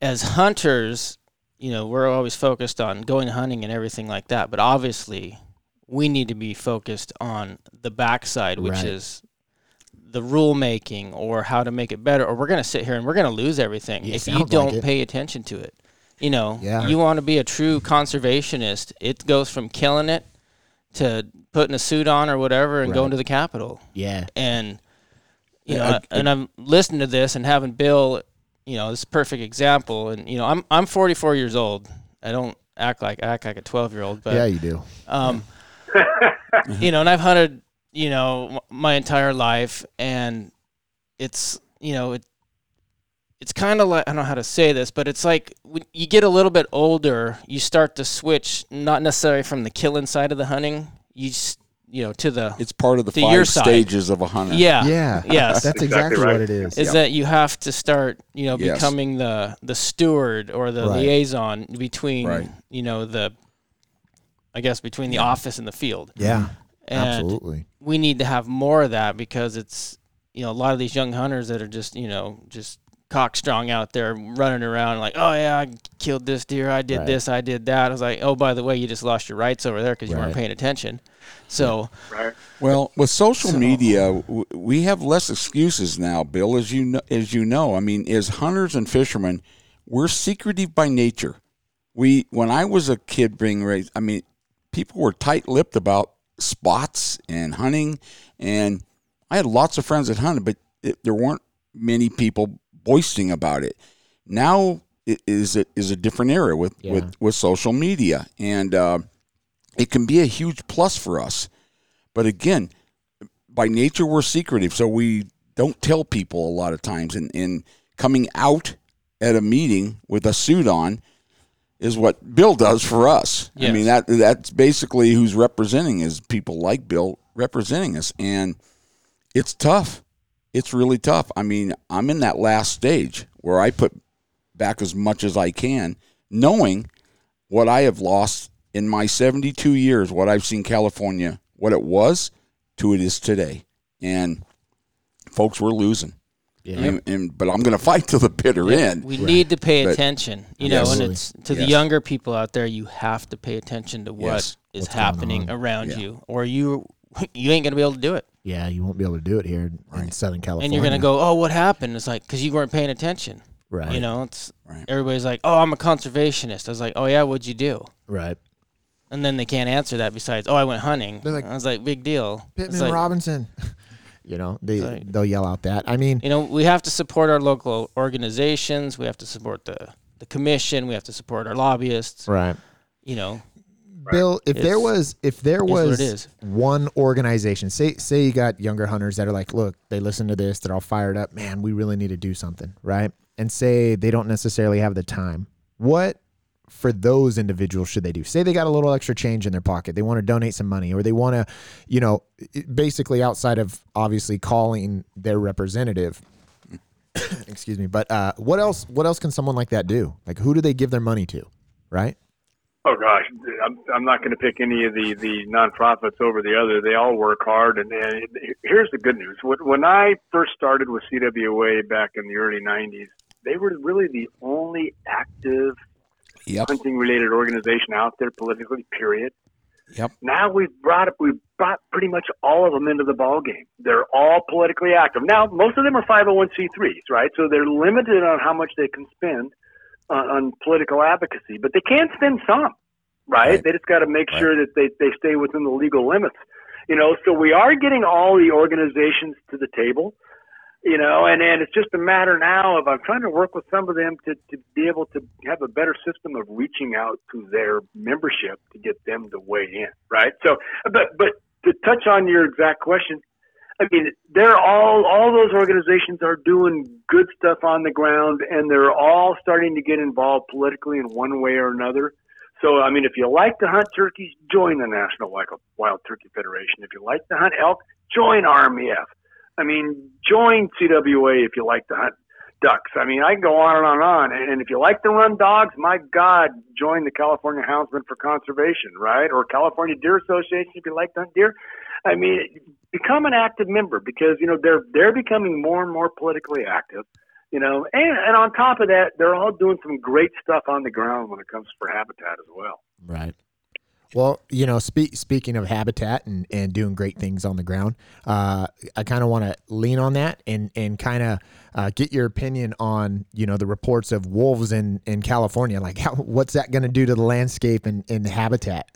Speaker 4: as hunters, you know, we're always focused on going hunting and everything like that, but obviously we need to be focused on the backside, which
Speaker 1: Right.
Speaker 4: is the rule making or how to make it better, or we're going to sit here and we're going to lose everything if you don't
Speaker 1: it.
Speaker 4: pay attention to it. You know,
Speaker 1: Yeah.
Speaker 4: you want to be a true conservationist. It goes from killing it to putting a suit on or whatever and
Speaker 1: Right.
Speaker 4: going to the Capitol.
Speaker 1: Yeah.
Speaker 4: And you
Speaker 3: Yeah,
Speaker 4: know,
Speaker 3: I-
Speaker 4: and I'm listening to this and having Bill, you know, this is a perfect example. And you know, I'm I'm 44 years old. I don't act like I act like a 12 year old, but
Speaker 1: yeah, you do.
Speaker 4: um, you know, and I've hunted, you know, my entire life, and it's, you know, it, it's kind of like I don't know how to say this, but it's like when you get a little bit older, you start to switch, not necessarily from the killing side of the hunting, you just, you know, to the
Speaker 3: It's part of the
Speaker 4: To your
Speaker 3: five
Speaker 4: side.
Speaker 3: stages of a hunter.
Speaker 4: yeah,
Speaker 1: Yeah.
Speaker 4: yes.
Speaker 1: That's
Speaker 2: Exactly
Speaker 1: exactly,
Speaker 2: right.
Speaker 1: what it is.
Speaker 4: is
Speaker 3: Yeah.
Speaker 4: that you have to start, you know,
Speaker 3: Yes.
Speaker 4: becoming the the steward or the
Speaker 1: Right.
Speaker 4: liaison between,
Speaker 3: Right.
Speaker 4: you know, the, I guess between the office and the field.
Speaker 1: Yeah. Mm-hmm.
Speaker 4: And
Speaker 1: absolutely.
Speaker 4: we need to have more of that because it's you know a lot of these young hunters that are just you know just cock strong out there running around like oh yeah I killed this deer I did
Speaker 1: Right.
Speaker 4: this I did that I was like oh by the way you just lost your rights over there because you
Speaker 1: Right.
Speaker 4: weren't paying attention so
Speaker 2: Right.
Speaker 3: Well, with social
Speaker 4: So-
Speaker 3: media, we have less excuses now, Bill. As you know, as you know, I mean, as hunters and fishermen, we're secretive by nature. We, when I was a kid being raised, I mean, people were tight-lipped about spots and hunting, and I had lots of friends that hunted, but it, there weren't many people boasting about it. Now it is a, is a different era with,
Speaker 1: Yeah.
Speaker 3: with with social media, and uh, it can be a huge plus for us. But again, by nature we're secretive, so we don't tell people a lot of times. And, and coming out at a meeting with a suit on is what Bill does for us. I mean that that's basically who's representing is people like Bill representing us, and it's tough. It's really tough. I mean, I'm in that last stage where I put back as much as I can, knowing what I have lost in my 72 years, what I've seen California, what it was to it is today. And folks, we're losing.
Speaker 1: Yeah.
Speaker 3: And, and- but I'm going to fight to the bitter end.
Speaker 4: we need to pay
Speaker 3: But-
Speaker 4: attention you know
Speaker 3: Yes.
Speaker 4: and it's to the younger people out there you have to pay attention to what is
Speaker 3: Yes.
Speaker 1: What's
Speaker 4: happening around
Speaker 3: Yeah.
Speaker 4: you or you you ain't gonna be able to do it
Speaker 1: Yeah, you won't be able to do it here in
Speaker 3: Right.
Speaker 1: Southern California.
Speaker 4: and you're gonna go oh what happened it's like because you weren't paying attention
Speaker 1: right.
Speaker 4: you know it's
Speaker 3: Right.
Speaker 4: everybody's like oh i'm a conservationist i was like oh yeah what'd you do
Speaker 1: right.
Speaker 4: and then they can't answer that besides oh i went hunting
Speaker 1: They're like,
Speaker 4: i was like big deal It's
Speaker 1: Pittman
Speaker 4: like,
Speaker 1: Robertson. you know, they
Speaker 4: Right.
Speaker 1: they'll yell out that. I mean,
Speaker 4: you know we have to support our local organizations we have to support the the commission we have to support our lobbyists
Speaker 1: right.
Speaker 4: you know
Speaker 1: Bill, if there was if there was one organization, say say you got younger hunters that are like, look, they listen to this, they're all fired up, man, we really need to do something, right? And say they don't necessarily have the time. What for those individuals should they do? Say they got a little extra change in their pocket, they want to donate some money, or they want to, you know, basically outside of obviously calling their representative. excuse me, but uh, what else? What else can someone like that do? Like, who do they give their money to? Right?
Speaker 2: Oh gosh, I'm, I'm not going to pick any of the the nonprofits over the other. They all work hard, and, and here's the good news: when I first started with CWA back in the early '90s, they were really the only active
Speaker 3: Yep.
Speaker 2: hunting related organization out there politically. Period.
Speaker 3: Yep.
Speaker 2: Now we've brought up we've brought pretty much all of them into the ball game. They're all politically active. Now most of them are 501c3s, right? So they're limited on how much they can spend on, on political advocacy, but they can spend some, right?
Speaker 3: Right.
Speaker 2: They just got to make
Speaker 3: Right.
Speaker 2: sure that they they stay within the legal limits. You know, so we are getting all the organizations to the table you know, and, and it's just a matter now of I'm trying to work with some of them to, to be able to have a better system of reaching out to their membership to get them to weigh in, right? So, but but to touch on your exact question, I mean, they're all all those organizations are doing good stuff on the ground, and they're all starting to get involved politically in one way or another. So, I mean, if you like to hunt turkeys, join the National Wild, Turkey Federation. If you like to hunt elk, join RMEF. I mean, join CWA if you like to hunt ducks. I mean, I can go on and on and on. And if you like to run dogs, my God, join the California Houndsmen for Conservation, right? Or California Deer Association if you like to hunt deer. I mean, become an active member because you know they're they're becoming more and more politically active. You know, and and on top of that, they're all doing some great stuff on the ground when it comes for habitat as well.
Speaker 1: Right. Well, you know, spe- speaking of habitat and, and doing great things on the ground, uh, I kind of want to lean on that and, and kind of uh, get your opinion on, you know, the reports of wolves in, in California. Like, how, what's that going to do to the landscape and, and the habitat?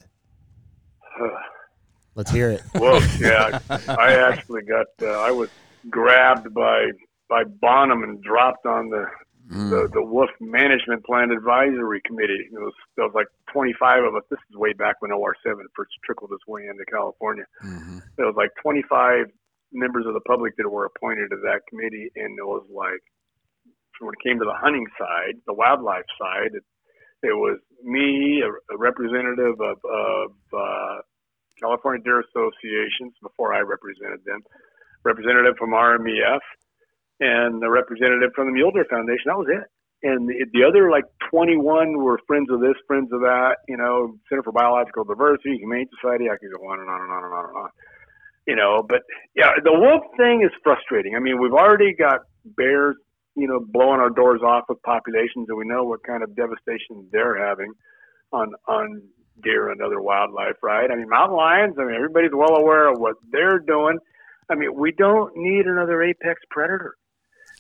Speaker 1: Let's hear it.
Speaker 2: Well, yeah, I actually got uh, I was grabbed by by Bonham and dropped on the
Speaker 3: Mm.
Speaker 2: the, the Wolf Management Plan Advisory Committee. It was, there was like 25 of us. This is way back when OR7 first trickled its way into California.
Speaker 3: Mhm.
Speaker 2: There was like 25 members of the public that were appointed to that committee, and it was like when it came to the hunting side, the wildlife side, it, it was me, a, a representative of, of uh, California Deer Associations before I represented them, representative from RMEF, and the representative from the Mule Deer Foundation. That was it. And the, the other like 21 were friends of this, friends of that, you know, Center for Biological Diversity, Humane Society. I could go on and on and on and on and on. You know, but yeah, the wolf thing is frustrating. I mean, we've already got bears, you know, blowing our doors off with populations, and we know what kind of devastation they're having on on deer and other wildlife, right? I mean, mountain lions. I mean, everybody's well aware of what they're doing. I mean, we don't need another apex predator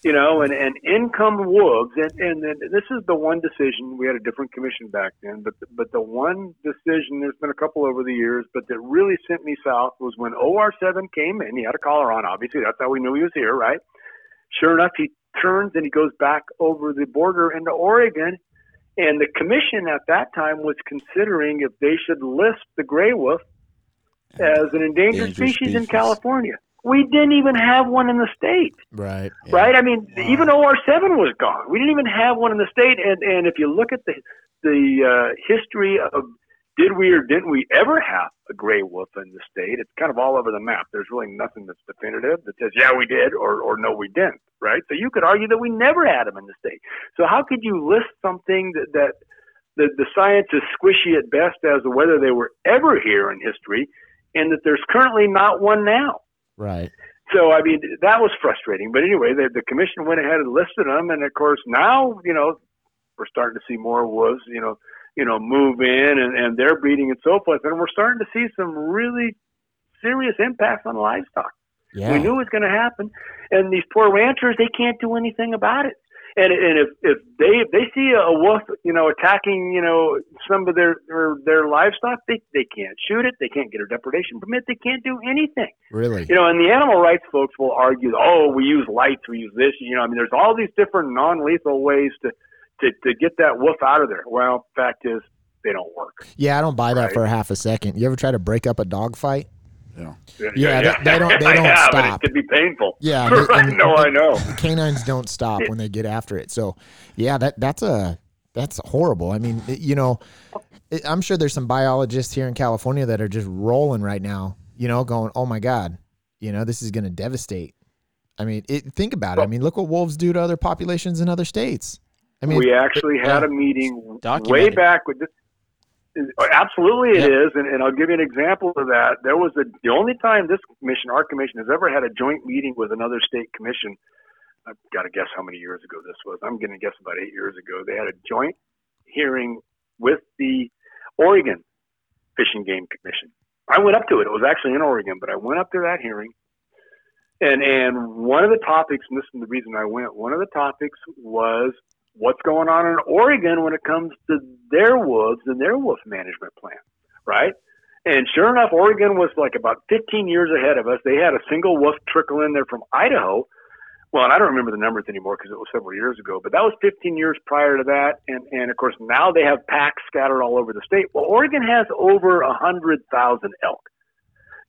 Speaker 2: you know, and, and in come wolves, and, and then this is the one decision we had a different commission back then, but the, but the one decision there's been a couple over the years, but that really sent me south was when OR7 came in. He had a collar on, obviously. That's how we knew he was here, right? Sure enough, he turns and he goes back over the border into Oregon, and the commission at that time was considering if they should list the gray wolf as an endangered
Speaker 3: Endangered
Speaker 2: species in. California. We didn't even have one in the state
Speaker 1: Right.
Speaker 2: right? I mean, even OR7 was gone. We didn't even have one in the state. And and if you look at the the uh, history of did we or didn't we ever have a gray wolf in the state? It's kind of all over the map. There's really nothing that's definitive that says yeah we did or or no we didn't, right? So you could argue that we never had them in the state. So how could you list something that that the, the science is squishy at best as to whether they were ever here in history, and that there's currently not one now?
Speaker 1: Right.
Speaker 2: So I mean that was frustrating. But anyway, the, the commission went ahead and listed them, and of course now you know we're starting to see more wolves, you know, you know, move in and, and they're breeding and so forth, and we're starting to see some really serious impacts on livestock.
Speaker 1: Yeah.
Speaker 2: We knew it was going to happen, and these poor ranchers they can't do anything about it. And and if if they if they see a wolf, you know, attacking, you know, some of their their, their livestock, they they can't shoot it, they can't get a depredation permit, they can't do anything.
Speaker 1: Really.
Speaker 2: You know, and the animal rights folks will argue, oh, we use lights, we use this. You know, I mean, there's all these different non-lethal ways to to to get that wolf out of there. Well, fact is, they don't work.
Speaker 1: Yeah, I don't buy that
Speaker 2: Right.
Speaker 1: for a half a second. You ever try to break up a dog fight?
Speaker 3: Yeah.
Speaker 1: Yeah, they- they don't- they don't
Speaker 2: have,
Speaker 1: stop.
Speaker 2: It could be painful.
Speaker 1: Yeah, they-
Speaker 2: I
Speaker 1: and-
Speaker 2: know, I know.
Speaker 1: Canines don't stop when they get after it. So, yeah, that that's a that's horrible. I mean, it- you know, it, I'm sure there's some biologists here in California that are just rolling right now. You know, going, "Oh my God, you know, this is going to devastate." I mean, it, think about it. I mean, look what wolves do to other populations in other states. I mean,
Speaker 2: we actually had
Speaker 1: yeah.
Speaker 2: a meeting way back with this. Absolutely, it is, and, and I'll give you an example of that. There was a, the only time this commission, our commission, has ever had a joint meeting with another state commission. I've got to guess how many years ago this was. I'm going to guess about eight years ago. They had a joint hearing with the Oregon Fish and Game Commission. I went up to it. It was actually in Oregon, but I went up to that hearing, and and one of the topics, and this is the reason I went. One of the topics was what's going on in Oregon when it comes to their wolves and their wolf management plan, right? And sure enough, Oregon was like about 15 years ahead of us. They had a single wolf trickle in there from Idaho. Well, and I don't remember the numbers anymore because it was several years ago, but that was 15 years prior to that. And, and of course, now they have packs scattered all over the state. Well, Oregon has over 100,000 elk.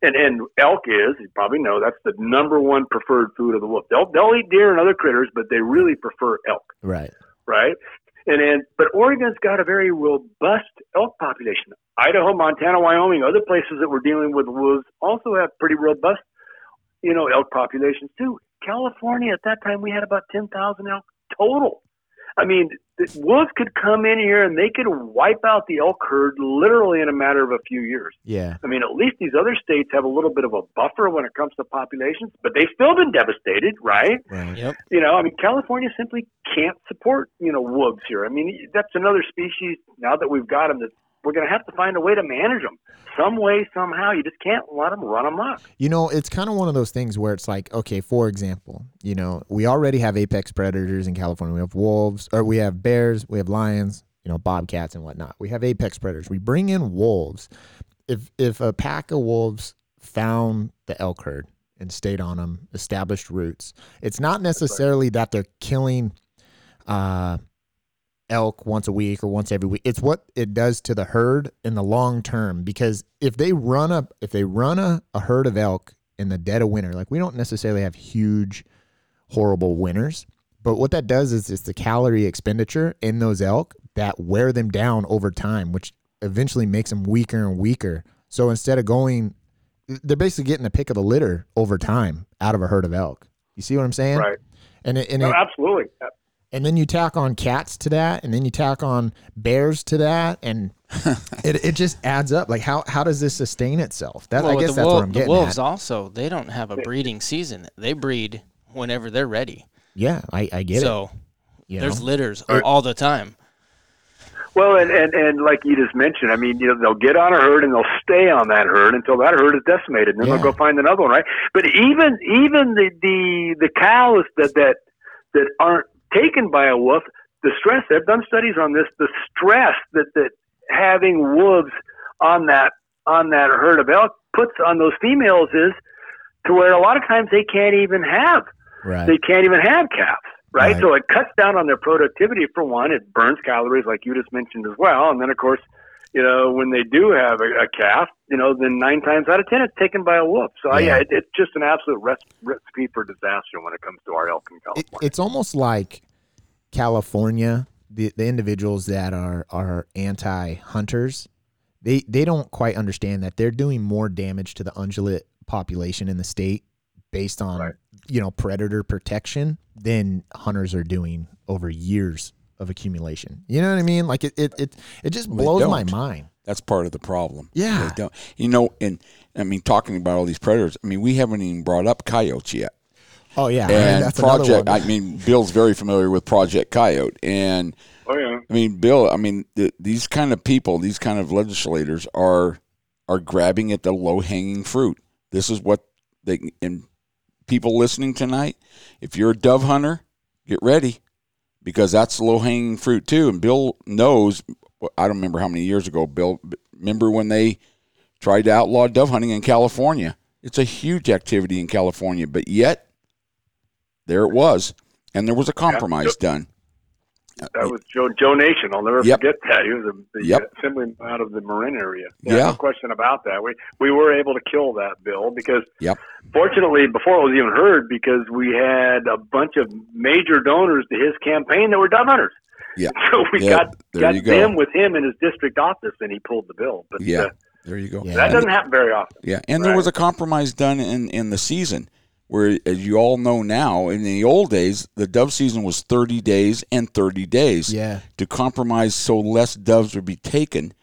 Speaker 2: And, and elk is, you probably know, that's the number one preferred food of the wolf. They'll, they'll eat deer and other critters, but they really prefer elk.
Speaker 1: Right
Speaker 2: right? And then, but Oregon's got a very robust elk population. Idaho, Montana, Wyoming, other places that we're dealing with wolves also have pretty robust, you know, elk populations too. California at that time we had about ten thousand elk total. I mean, wolves could come in here and they could wipe out the elk herd literally in a matter of a few years.
Speaker 1: Yeah.
Speaker 2: I mean, at least these other states have a little bit of a buffer when it comes to populations, but they've still been devastated, right?
Speaker 1: Right.
Speaker 4: Yep.
Speaker 2: You know, I mean, California simply can't support, you know, wolves here. I mean, that's another species now that we've got them that we're going to have to find a way to manage them some way, somehow. You just can't let them run amok.
Speaker 1: You know, it's kind of one of those things where it's like, okay, for example, you know, we already have apex predators in California. We have wolves, or we have bears, we have lions, you know, bobcats and whatnot. We have apex predators. We bring in wolves. If if a pack of wolves found the elk herd and stayed on them, established roots, it's not necessarily that they're killing. Uh, elk once a week or once every week. It's what it does to the herd in the long term because if they run up if they run a, a herd of elk in the dead of winter, like we don't necessarily have huge horrible winters, but what that does is it's the calorie expenditure in those elk that wear them down over time, which eventually makes them weaker and weaker. So instead of going they're basically getting a pick of the litter over time out of a herd of elk. You see what I'm saying?
Speaker 2: Right.
Speaker 1: And it, and
Speaker 2: No,
Speaker 1: it,
Speaker 2: absolutely.
Speaker 1: And then you tack on cats to that and then you tack on bears to that and it, it just adds up like how how does this sustain itself that
Speaker 4: Well,
Speaker 1: i
Speaker 4: with
Speaker 1: guess
Speaker 4: the
Speaker 1: that's
Speaker 4: wolf-
Speaker 1: what i'm
Speaker 4: the wolves
Speaker 1: at
Speaker 4: also they don't have a breeding season. They breed whenever they're ready.
Speaker 1: yeah i, I get
Speaker 4: so
Speaker 1: it so
Speaker 4: there's
Speaker 1: know?
Speaker 4: litters all the time.
Speaker 2: Well, and, and, and like you just mentioned, I mean, you know, they'll get on a herd and they'll stay on that herd until that herd is decimated, and then
Speaker 1: Yeah.
Speaker 2: they'll go find another one, right? But even even the the the cows that that that aren't taken by a wolf, the stress they've done studies on this, the stress that that having wolves on that on that herd of elk puts on those females is to where a lot of times they can't even have
Speaker 1: right
Speaker 2: they can't even have calves, right?
Speaker 1: Right.
Speaker 2: So it cuts down on their productivity for one. It burns calories, like you just mentioned as well. And then, of course, you know, when they do have a, a calf, you know, then nine times out of ten, it's taken by a wolf. So yeah,
Speaker 1: Yeah.
Speaker 2: it, it's just an absolute recipe for disaster when it comes to our elk in
Speaker 1: it,
Speaker 2: California.
Speaker 1: it's almost like california the, the individuals that are are anti-hunters they they don't quite understand that they're doing more damage to the ungulate population in the state based on
Speaker 2: Right.
Speaker 1: you know predator protection than hunters are doing over years of accumulation you know what i mean like it it it, it just blows my mind
Speaker 3: That's part of the problem.
Speaker 1: Yeah.
Speaker 3: They don't. You know, and I mean, talking about all these predators, I mean, we haven't even brought up coyotes yet.
Speaker 1: oh yeah I mean,
Speaker 3: And
Speaker 1: that's another
Speaker 3: Project,
Speaker 1: one.
Speaker 3: I mean, Bill's very familiar with Project Coyote. And
Speaker 2: oh yeah,
Speaker 3: I mean, Bill, I mean, th- these kind of people, these kind of legislators are are grabbing at the low hanging fruit. This is what they and people listening tonight. If you're a dove hunter, get ready because that's low hanging fruit too. And Bill knows. I don't remember how many years ago, Bill. Remember when they tried to outlaw dove hunting in California? It's a huge activity in California, but yet there it was, and there was a compromise done.
Speaker 2: That was Joe Joe Nation. I'll never
Speaker 3: Yep.
Speaker 2: forget that. He was a, the
Speaker 3: Yep.
Speaker 2: assemblyman out of the Marin area.
Speaker 3: Yeah.
Speaker 2: no question about that. We we were able to kill that bill because
Speaker 3: Yep.
Speaker 2: fortunately before it was even heard because we had a bunch of major donors to his campaign that were dove hunters.
Speaker 3: Yeah.
Speaker 2: So we
Speaker 3: Yeah,
Speaker 2: got
Speaker 3: there
Speaker 2: got
Speaker 3: you go.
Speaker 2: them with him in his district office, and he pulled the bill. But
Speaker 3: Yeah.
Speaker 2: uh,
Speaker 3: There you go.
Speaker 1: Yeah.
Speaker 2: that doesn't happen very often.
Speaker 3: Yeah, and there was a compromise done in in the season where, as you all know now, in the old days, the dove season was thirty days and thirty days
Speaker 1: yeah
Speaker 3: to compromise so less doves would be taken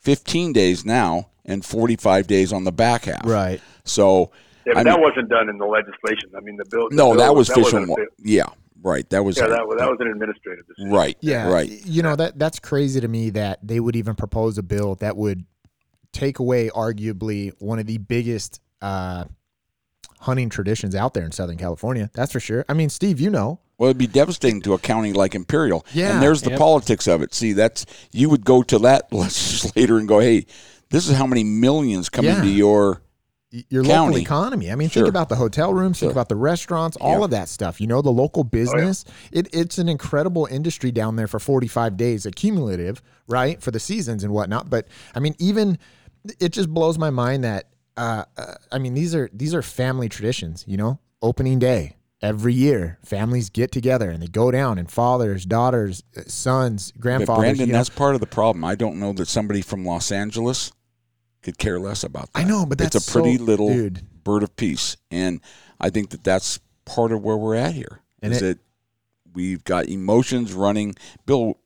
Speaker 3: 15 days now and 45 days on the back half.
Speaker 1: Right.
Speaker 3: So
Speaker 2: Yeah, but
Speaker 3: I
Speaker 2: that
Speaker 3: mean-
Speaker 2: wasn't done in the legislation. I mean, the bill. the
Speaker 3: no,
Speaker 2: bill
Speaker 3: that was fish
Speaker 2: wasn't
Speaker 3: and
Speaker 2: a
Speaker 3: wa- Yeah, right. That was
Speaker 2: Yeah, that was that was an administrative decision.
Speaker 3: right.
Speaker 1: Yeah.
Speaker 3: right.
Speaker 1: You know that that's crazy to me that they would even propose a bill that would take away arguably one of the biggest uh, hunting traditions out there in Southern California. That's for sure. I mean, Steve, you know.
Speaker 3: Well, it'd be devastating to a county like Imperial.
Speaker 1: Yeah.
Speaker 3: And there's the
Speaker 4: Yep.
Speaker 3: politics of it. See, that's you would go to that legislator and go, "Hey, this is how many millions come
Speaker 1: Yeah.
Speaker 3: into your
Speaker 1: y- your local economy. I mean,
Speaker 3: Sure.
Speaker 1: think about the hotel rooms, think about the restaurants, all
Speaker 3: Yeah.
Speaker 1: of that stuff. You know, the local oh, business. It, it's an incredible industry down there for 45 days, accumulative, right, for the seasons and whatnot. But I mean, even it just blows my mind that uh, uh, I mean, these are these are family traditions. You know, opening day every year, families get together and they go down, and fathers, daughters, uh, sons,
Speaker 3: But
Speaker 1: grandfathers.
Speaker 3: Brandon,
Speaker 1: you know.
Speaker 3: that's part of the problem. I don't know that somebody from Los Angeles could care less about that.
Speaker 1: I know, but that's
Speaker 3: it's a pretty
Speaker 1: so-
Speaker 3: little
Speaker 1: dude.
Speaker 3: bird of peace, and I think that that's part of where we're at here.
Speaker 1: And
Speaker 3: is
Speaker 1: it-
Speaker 3: that we've got emotions running. Bill,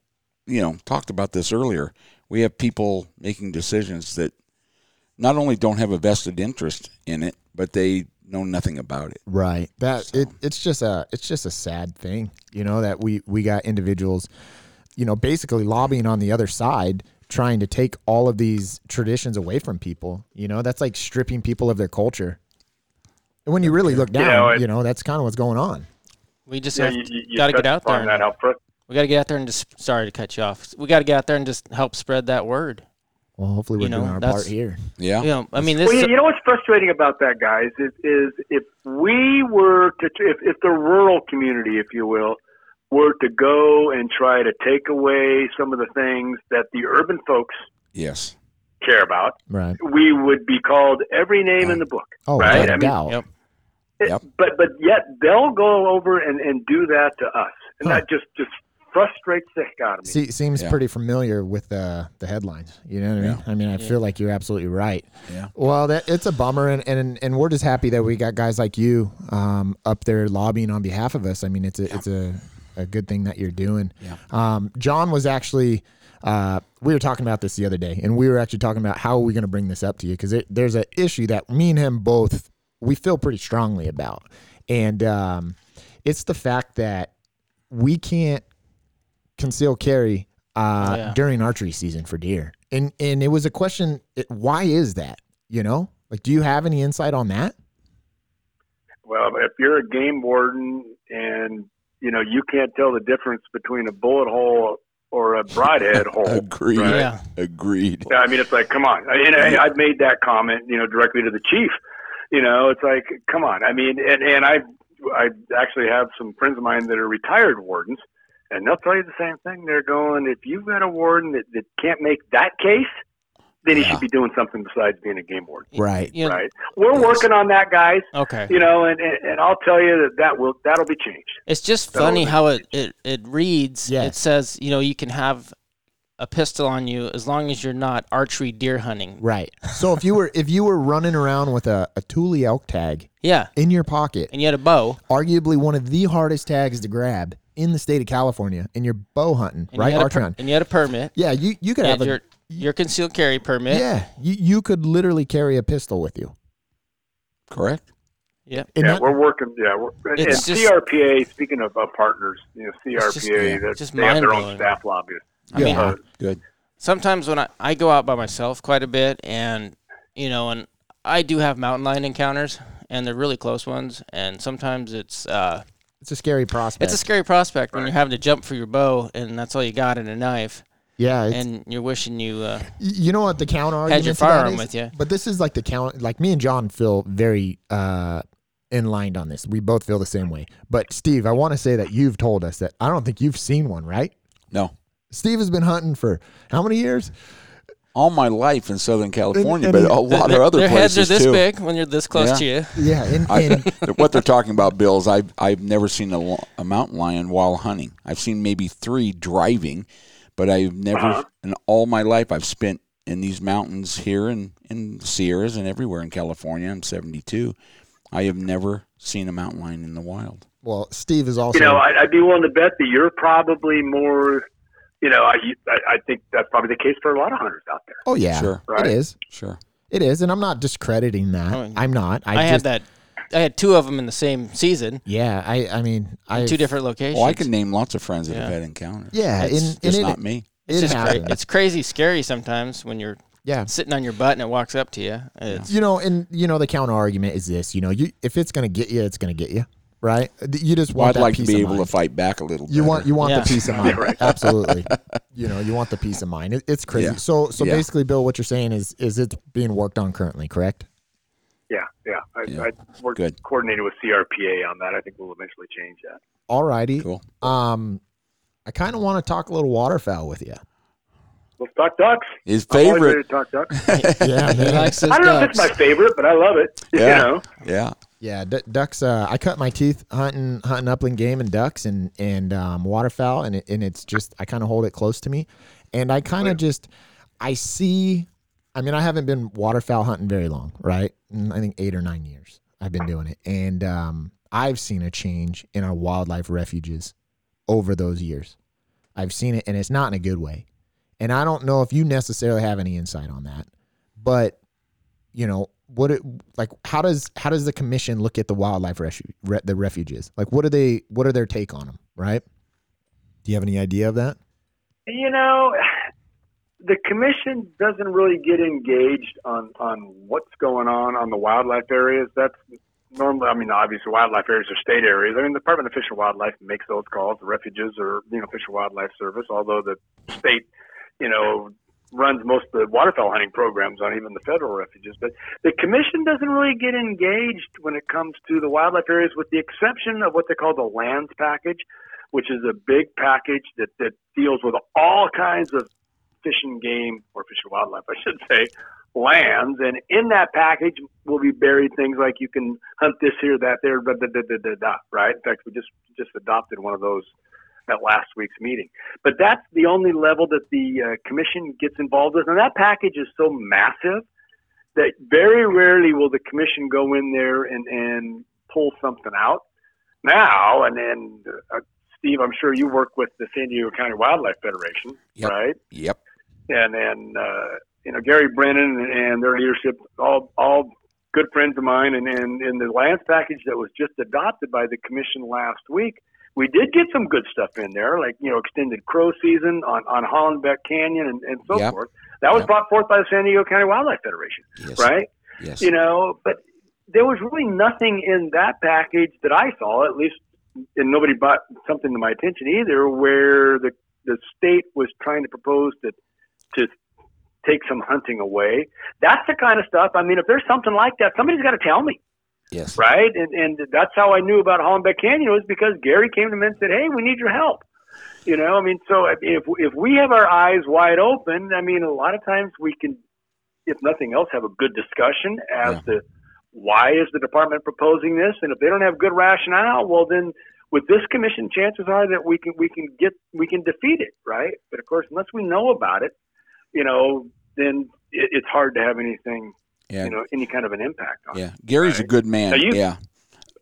Speaker 3: you know, talked about this earlier. We have people making decisions that not only don't have a vested interest in it, but they know nothing about it.
Speaker 1: Right. That it, it's just a it's just a sad thing, you know, that we we got individuals, you know, basically lobbying on the other side trying to take all of these traditions away from people. You know, that's like stripping people of their culture. And when you really look
Speaker 2: You
Speaker 1: down,
Speaker 2: know, it-
Speaker 1: you know, that's kind of what's going on.
Speaker 4: We just
Speaker 2: Yeah, you,
Speaker 4: to,
Speaker 2: you, you
Speaker 4: gotta get out there. and-
Speaker 2: That how
Speaker 4: we got to get out there and just. Sorry to cut you off. We got to get out there and just help spread that word.
Speaker 1: Well, hopefully we're
Speaker 4: You know,
Speaker 1: doing our part here.
Speaker 3: Yeah.
Speaker 4: You know, I mean, this.
Speaker 2: Well,
Speaker 4: is
Speaker 2: you, you know what's frustrating about that, guys, is, is if we were to, if, if the rural community, if you will, were to go and try to take away some of the things that the urban folks
Speaker 3: Yes.
Speaker 2: care about,
Speaker 1: Right.
Speaker 2: we would be called every name in the book.
Speaker 1: Oh,
Speaker 2: Right,
Speaker 1: without a
Speaker 2: I mean-
Speaker 1: doubt.
Speaker 4: Yep.
Speaker 2: It-
Speaker 3: Yep.
Speaker 2: But but yet they'll go over and, and do that to us, and
Speaker 1: Huh.
Speaker 2: that just just frustrates the heck out of me.
Speaker 1: See, seems
Speaker 3: Yeah.
Speaker 1: pretty familiar with uh, the headlines. You know what I mean? I mean, I feel like you're absolutely right.
Speaker 3: Yeah.
Speaker 1: Well, that it's a bummer, and, and and we're just happy that we got guys like you um, up there lobbying on behalf of us. I mean, it's a it's a, a good thing that you're doing.
Speaker 3: Yeah.
Speaker 1: Um, John was actually. Uh, we were talking about this the other day, and we were actually talking about how are we going to bring this up to you because there's an issue that me and him both we feel pretty strongly about, and um, it's the fact that we can't conceal carry uh,
Speaker 4: Oh, yeah.
Speaker 1: during archery season for deer, and and it was a question: it, why is that? You know, like, do you have any insight on that?
Speaker 2: Well, if you're a game warden and you know you can't tell the difference between a bullet hole or a broadhead hole,
Speaker 3: Agreed.
Speaker 2: right?
Speaker 4: Yeah.
Speaker 3: Agreed.
Speaker 2: Yeah, I mean, it's like, come on. I, and I, I've made that comment, you know, directly to the chief. You know, it's like, come on. I mean, and, and I, I actually have some friends of mine that are retired wardens, and they'll tell you the same thing. They're going, if you've got a warden that, that can't make that case, then he
Speaker 3: Yeah.
Speaker 2: should be doing something besides being a game warden.
Speaker 1: Right.
Speaker 4: You
Speaker 2: Right. We're working on that, guys.
Speaker 4: Okay.
Speaker 2: You know, and, and, and I'll tell you that that will that'll be changed.
Speaker 4: It's just
Speaker 2: So
Speaker 4: funny how it, it, it reads.
Speaker 1: Yes.
Speaker 4: It says, you know, you can have a pistol on you as long as you're not archery deer hunting.
Speaker 1: Right. So if you were if you were running around with a, a Tule elk tag
Speaker 4: Yeah.
Speaker 1: in your pocket,
Speaker 4: And you had a bow.
Speaker 1: arguably one of the hardest tags to grab in the state of California, and you're bow hunting,
Speaker 4: And
Speaker 1: right?
Speaker 4: You had a
Speaker 1: Archery
Speaker 4: per- and you had a permit.
Speaker 1: Yeah, you you could
Speaker 4: You
Speaker 1: have a
Speaker 4: your, your concealed carry permit.
Speaker 1: yeah, you you could literally carry a pistol with you.
Speaker 3: Correct.
Speaker 4: Yep.
Speaker 1: And
Speaker 2: yeah,
Speaker 1: that-
Speaker 2: we're working. Yeah, we're, and
Speaker 4: just-
Speaker 2: CRPA. Speaking of uh, partners, you know, CRPA,
Speaker 4: just-
Speaker 3: yeah,
Speaker 2: that
Speaker 4: just
Speaker 2: they have their own staff lobbyists.
Speaker 4: I mean,
Speaker 1: Yeah.
Speaker 3: Good.
Speaker 4: sometimes when I, I go out by myself quite a bit and you know and i do have mountain lion encounters and they're really close ones and sometimes it's uh
Speaker 1: it's a scary prospect.
Speaker 4: it's a scary prospect when you're having to jump for your bow and that's all you got in a knife
Speaker 1: yeah, it's,
Speaker 4: and you're wishing you uh
Speaker 1: You know what the counter argument
Speaker 4: Had your firearm
Speaker 1: is?
Speaker 4: with you.
Speaker 1: But this is like the count. Like me and John feel very uh, in line on this. We both feel the same way. But Steve, I want to say that you've told us that I don't think you've seen one, right?
Speaker 3: No.
Speaker 1: Steve has been hunting for how many years?
Speaker 3: All my life in Southern California,
Speaker 1: and
Speaker 3: but a lot
Speaker 4: their,
Speaker 3: of other
Speaker 4: their heads
Speaker 3: places
Speaker 4: are this
Speaker 3: too.
Speaker 4: big when you're this close
Speaker 3: Yeah.
Speaker 4: to you
Speaker 1: Yeah, and,
Speaker 3: I,
Speaker 1: and
Speaker 3: what they're talking about, Bill, is I've I've never seen a, a mountain lion while hunting. I've seen maybe three driving, but I've never
Speaker 2: Uh-huh.
Speaker 3: in all my life I've spent in these mountains here in in the Sierras and everywhere in California. I'm 72. I have never seen a mountain lion in the wild.
Speaker 1: well, Steve is also
Speaker 2: You know, I, I'd be willing to bet that you're probably more you know, I, I I think that's probably the case for a lot of hunters out there.
Speaker 1: Oh yeah,
Speaker 3: Sure.
Speaker 2: Right.
Speaker 1: it is.
Speaker 3: Sure.
Speaker 1: It is, and I'm not discrediting that.
Speaker 4: Oh,
Speaker 1: I'm not. I,
Speaker 4: I, had that. I had two of them in the same season,
Speaker 1: Yeah, I. I mean, I.
Speaker 4: two different locations.
Speaker 3: Well, I can name lots of friends that have had encounters.
Speaker 1: Yeah,
Speaker 4: It's
Speaker 1: and, and
Speaker 3: Just
Speaker 1: it,
Speaker 3: not me.
Speaker 4: It's
Speaker 1: it
Speaker 4: just cra- it's crazy scary sometimes when you're
Speaker 1: yeah.
Speaker 4: sitting on your butt and it walks up to you. It's,
Speaker 1: You know, and you know the counter argument is this. You know, you if it's gonna get you, it's gonna get you, right? You just
Speaker 3: Well,
Speaker 1: want
Speaker 3: I'd
Speaker 1: that
Speaker 3: like to be able
Speaker 1: mind.
Speaker 3: to fight back a little.
Speaker 1: You want you want
Speaker 4: Yeah.
Speaker 1: the peace of mind, absolutely. You know, you want the peace of mind. It, it's crazy.
Speaker 3: Yeah.
Speaker 1: So so
Speaker 3: Yeah.
Speaker 1: basically, Bill, what you're saying is is it's being worked on currently, correct?
Speaker 2: Yeah, yeah. I,
Speaker 3: Yeah.
Speaker 2: I work
Speaker 3: Good.
Speaker 2: coordinated with CRPA on that. I think we'll eventually change that.
Speaker 1: All righty.
Speaker 3: Cool.
Speaker 1: Um, I kind of want to talk a little waterfowl with you.
Speaker 2: Let's talk ducks.
Speaker 3: His
Speaker 2: I'm
Speaker 3: favorite.
Speaker 2: ready to talk ducks.
Speaker 1: Yeah,
Speaker 4: he likes his
Speaker 2: I don't know if it's my favorite, but I love it.
Speaker 3: Yeah.
Speaker 2: You know,
Speaker 3: Yeah.
Speaker 1: Yeah, d- ducks. Uh, I cut my teeth hunting hunting upland game and ducks and and um, waterfowl, and it, and it's just I kind of hold it close to me, and I kind of just I see. I mean, I haven't been waterfowl hunting very long, right? I think eight or nine years I've been doing it, and um, I've seen a change in our wildlife refuges over those years. I've seen it, and it's not in a good way. And I don't know if you necessarily have any insight on that, but you know what it like how does how does the commission look at the wildlife refuge re, the refuges like what are they what are their take on them right do you have any idea of that
Speaker 2: you know, the commission doesn't really get engaged on on what's going on on the wildlife areas. That's normally, I mean, obviously, wildlife areas are state areas. I mean, the Department of Fish and Wildlife makes those calls. The refuges are, you know, Fish and Wildlife Service. Although the state, you know, runs most of the waterfowl hunting programs on even the federal refuges. But the commission doesn't really get engaged when it comes to the wildlife areas, with the exception of what they call the lands package, which is a big package that, that deals with all kinds of fish and game, or fish and wildlife, I should say, lands. And in that package will be buried things like you can hunt this here, that there, da, da, da, da, da, da, right? In fact, we just just adopted one of those at last week's meeting. But that's the only level that the uh, commission gets involved with, and that package is so massive that very rarely will the commission go in there and and pull something out. Now and then, uh, Steve, I'm sure you work with the San Diego County Wildlife Federation,
Speaker 3: Yep.
Speaker 2: right?
Speaker 3: Yep.
Speaker 2: and then uh, you know Gary Brennan and, their leadership, all all good friends of mine, and and in the lands package that was just adopted by the commission last week, we did get some good stuff in there, like you know extended crow season on on Hollenbeck Canyon and, and so
Speaker 3: Yep.
Speaker 2: forth. That was
Speaker 3: Yep.
Speaker 2: brought forth by the San Diego County Wildlife Federation,
Speaker 3: Yes.
Speaker 2: right?
Speaker 3: Yes.
Speaker 2: You know, but there was really nothing in that package that I saw, at least, and nobody brought something to my attention either, where the the state was trying to propose to to take some hunting away. That's the kind of stuff. I mean, if there's something like that, somebody's got to tell me,
Speaker 3: yes.
Speaker 2: right? And and that's how I knew about Hollenbeck Canyon was because Gary came to me and said, "Hey, we need your help." You know, I mean, so if if we have our eyes wide open, I mean, a lot of times we can, if nothing else, have a good discussion as
Speaker 3: Yeah.
Speaker 2: to why is the department proposing this, and if they don't have good rationale, well then. With this commission, chances are that we can we can get we can defeat it, right? But of course, unless we know about it, you know, then it, it's hard to have anything,
Speaker 3: Yeah.
Speaker 2: you know, any kind of an impact on.
Speaker 3: Yeah. Gary's a good man.
Speaker 2: You-
Speaker 3: yeah.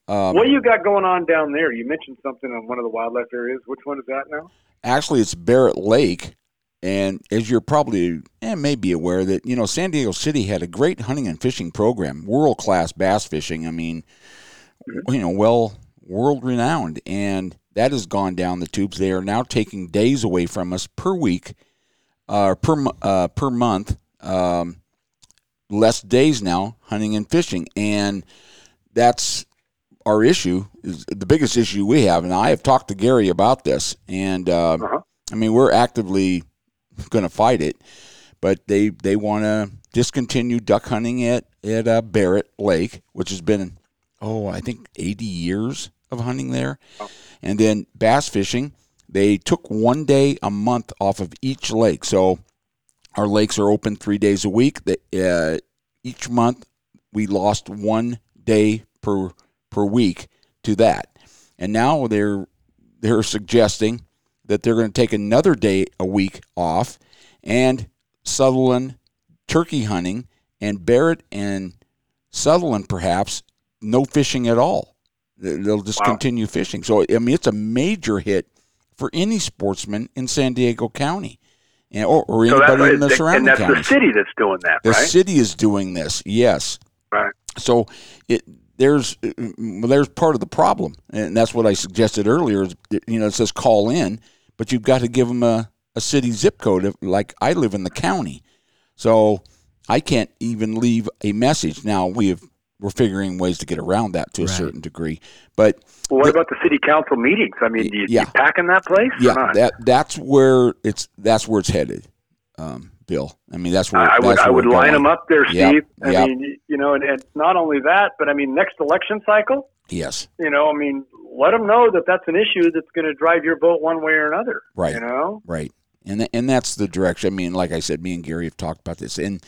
Speaker 3: Um,
Speaker 2: What you got going on down there? You mentioned something on one of the wildlife areas. Which one is that now?
Speaker 3: actually, it's Barrett Lake. And as you're probably eh, may be aware that you know San Diego City had a great hunting and fishing program, world class bass fishing. I mean, you know, well world renowned, and that has gone down the tubes. They are now taking days away from us per week, uh, per uh, per month, um, less days now hunting and fishing, and that's our issue. Is the biggest issue we have, and I have talked to Gary about this, and uh,
Speaker 2: Uh-huh.
Speaker 3: I mean we're actively going to fight it, but they they want to discontinue duck hunting at at uh, Barrett Lake, which has been oh I think 80 years of hunting there, and then bass fishing. They took one day a month off of each lake, so our lakes are open three days a week. That uh, each month we lost one day per per week to that, and now they're they're suggesting that they're going to take another day a week off, and Sutherland turkey hunting and Barrett and Sutherland perhaps no fishing at all. They- They'll just
Speaker 2: Wow.
Speaker 3: continue fishing. So I mean, it's a major hit for any sportsman in San Diego County, and, or, or
Speaker 2: So
Speaker 3: anybody in the
Speaker 2: and
Speaker 3: surrounding
Speaker 2: that's
Speaker 3: counties.
Speaker 2: the city that's doing that,
Speaker 3: The
Speaker 2: right?
Speaker 3: city is doing this, yes.
Speaker 2: Right.
Speaker 3: So it there's uh, well, there's part of the problem, and that's what I suggested earlier. Is you know it says call in, but you've got to give them a, a city zip code. Like I live in the county, so I can't even leave a message. Now we have we're figuring ways to get around that to a
Speaker 1: Right.
Speaker 3: certain degree, but
Speaker 2: Well, what
Speaker 3: the-
Speaker 2: about the city council meetings? I mean, do you,
Speaker 3: Yeah.
Speaker 2: you pack in that place? or
Speaker 3: yeah,
Speaker 2: not?
Speaker 3: that that's where it's that's where it's headed, um, Bill. I mean that's where
Speaker 2: I would
Speaker 3: that's
Speaker 2: I would line
Speaker 3: going.
Speaker 2: them up there,
Speaker 3: Yep,
Speaker 2: Steve. I
Speaker 3: yep.
Speaker 2: mean, you know, and, and not only that, but I mean, next election cycle,
Speaker 3: Yes,
Speaker 2: you know, I mean, let them know that that's an issue that's going to drive your vote one way or another.
Speaker 3: Right.
Speaker 2: You know.
Speaker 3: Right. And th- and that's the direction. I mean, like I said, me and Gary have talked about this, and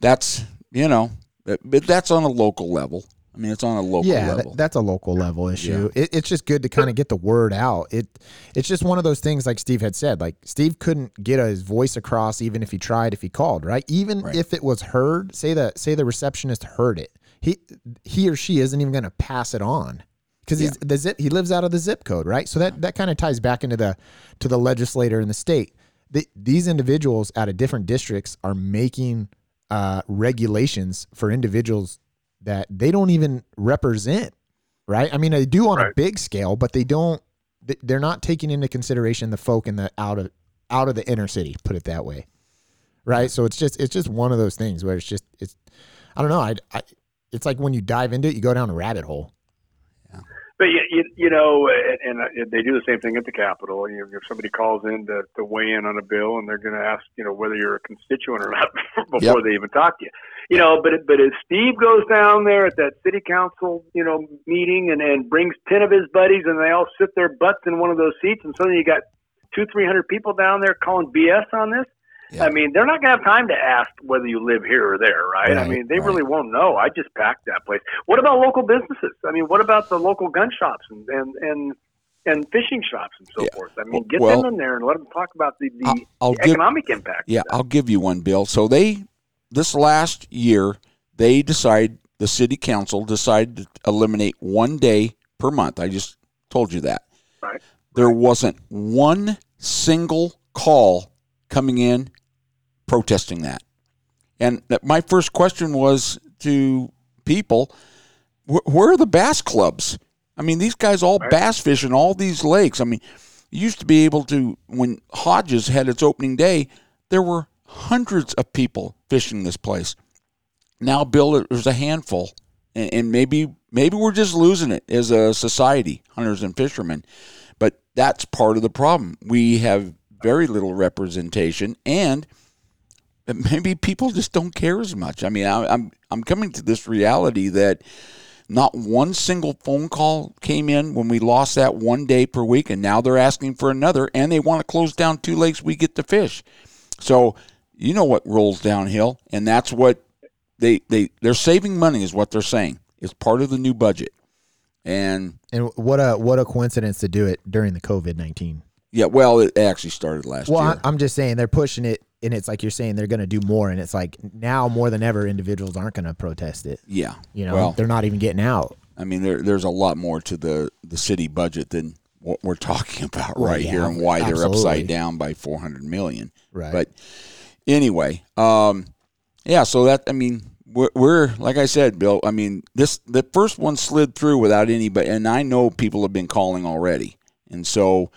Speaker 3: that's you know, but but that's on a local level. I mean, it's on a local
Speaker 1: yeah,
Speaker 3: level.
Speaker 1: that, that's a local level issue. It, it's just good to kind of get the word out. It it's just one of those things, like Steve had said. Like Steve couldn't get his voice across, even if he tried, if he called, right? Even
Speaker 3: Right.
Speaker 1: if it was heard, say that say the receptionist heard it, he he or she isn't even going to pass it on because he's the zip. He lives out of the zip code, right? So that that kind of ties back into the to the legislator in the state. The, these individuals out of different districts are making uh, regulations for individuals that they don't even represent, right? I mean, they do on a big scale, but they don't. they- They're not taking into consideration the folk in the out of out of the inner city. Put it that way, right? So it's just it's just one of those things where it's just it's I don't know. I, I it's like when you dive into it, you go down a rabbit hole.
Speaker 2: But you, you, you know, and, and uh, they do the same thing at the Capitol. You know, if somebody calls in to, to weigh in on a bill, and they're going to ask, you know, whether you're a constituent or not before
Speaker 3: Yep.
Speaker 2: they even talk to you. You know, but but if Steve goes down there at that city council, you know, meeting and and brings ten of his buddies, and they all sit their butts in one of those seats, and suddenly you got two, three hundred people down there calling BS on this.
Speaker 3: Yeah.
Speaker 2: I mean, they're not going to have time to ask whether you live here or there, right? I mean, they
Speaker 3: right.
Speaker 2: really won't know. I just packed that place. What about local businesses? I mean, what about the local gun shops and and and, and fishing shops and so
Speaker 3: Yeah.
Speaker 2: forth? I mean, get
Speaker 3: Well-
Speaker 2: them in there and let them talk about the, the
Speaker 3: I'll,
Speaker 2: economic impact.
Speaker 3: yeah, I'll give you one, Bill. So they this last year they decide the city council decided to eliminate one day per month. I just told you that.
Speaker 2: Right.
Speaker 3: There wasn't one single call coming in protesting that. And that my first question was to people, wh- where are the bass clubs? I mean, these guys all bass fish in all these lakes. I mean, you used to be able to when Hodges had its opening day, there were hundreds of people fishing this place. Now, Bill, there's a handful, and, and maybe maybe we're just losing it as a society, hunters and fishermen. But that's part of the problem. We have very little representation, and maybe people just don't care as much. I mean, I, I'm I'm coming to this reality that not one single phone call came in when we lost that one day per week, and now they're asking for another, and they want to close down two lakes we get to fish. So you know what rolls downhill, and that's what they they they're saving money is what they're saying. It's part of the new budget, and
Speaker 1: And what a what a coincidence to do it during the COVID nineteen.
Speaker 3: Yeah, well, it actually started last
Speaker 1: Well,
Speaker 3: year.
Speaker 1: I, I'm just saying they're pushing it, and it's like you're saying they're going to do more, and it's like now more than ever, individuals aren't going to protest it.
Speaker 3: yeah,
Speaker 1: You know,
Speaker 3: well,
Speaker 1: they're not even getting out.
Speaker 3: I mean, there, there's a lot more to the, the city budget than what we're talking about
Speaker 1: Well,
Speaker 3: right here, and why they're upside down by 400 million.
Speaker 1: Right.
Speaker 3: But anyway, um, yeah. So that I mean, we're, we're like I said, Bill. I mean, this the first one slid through without anybody, and I know people have been calling already, and so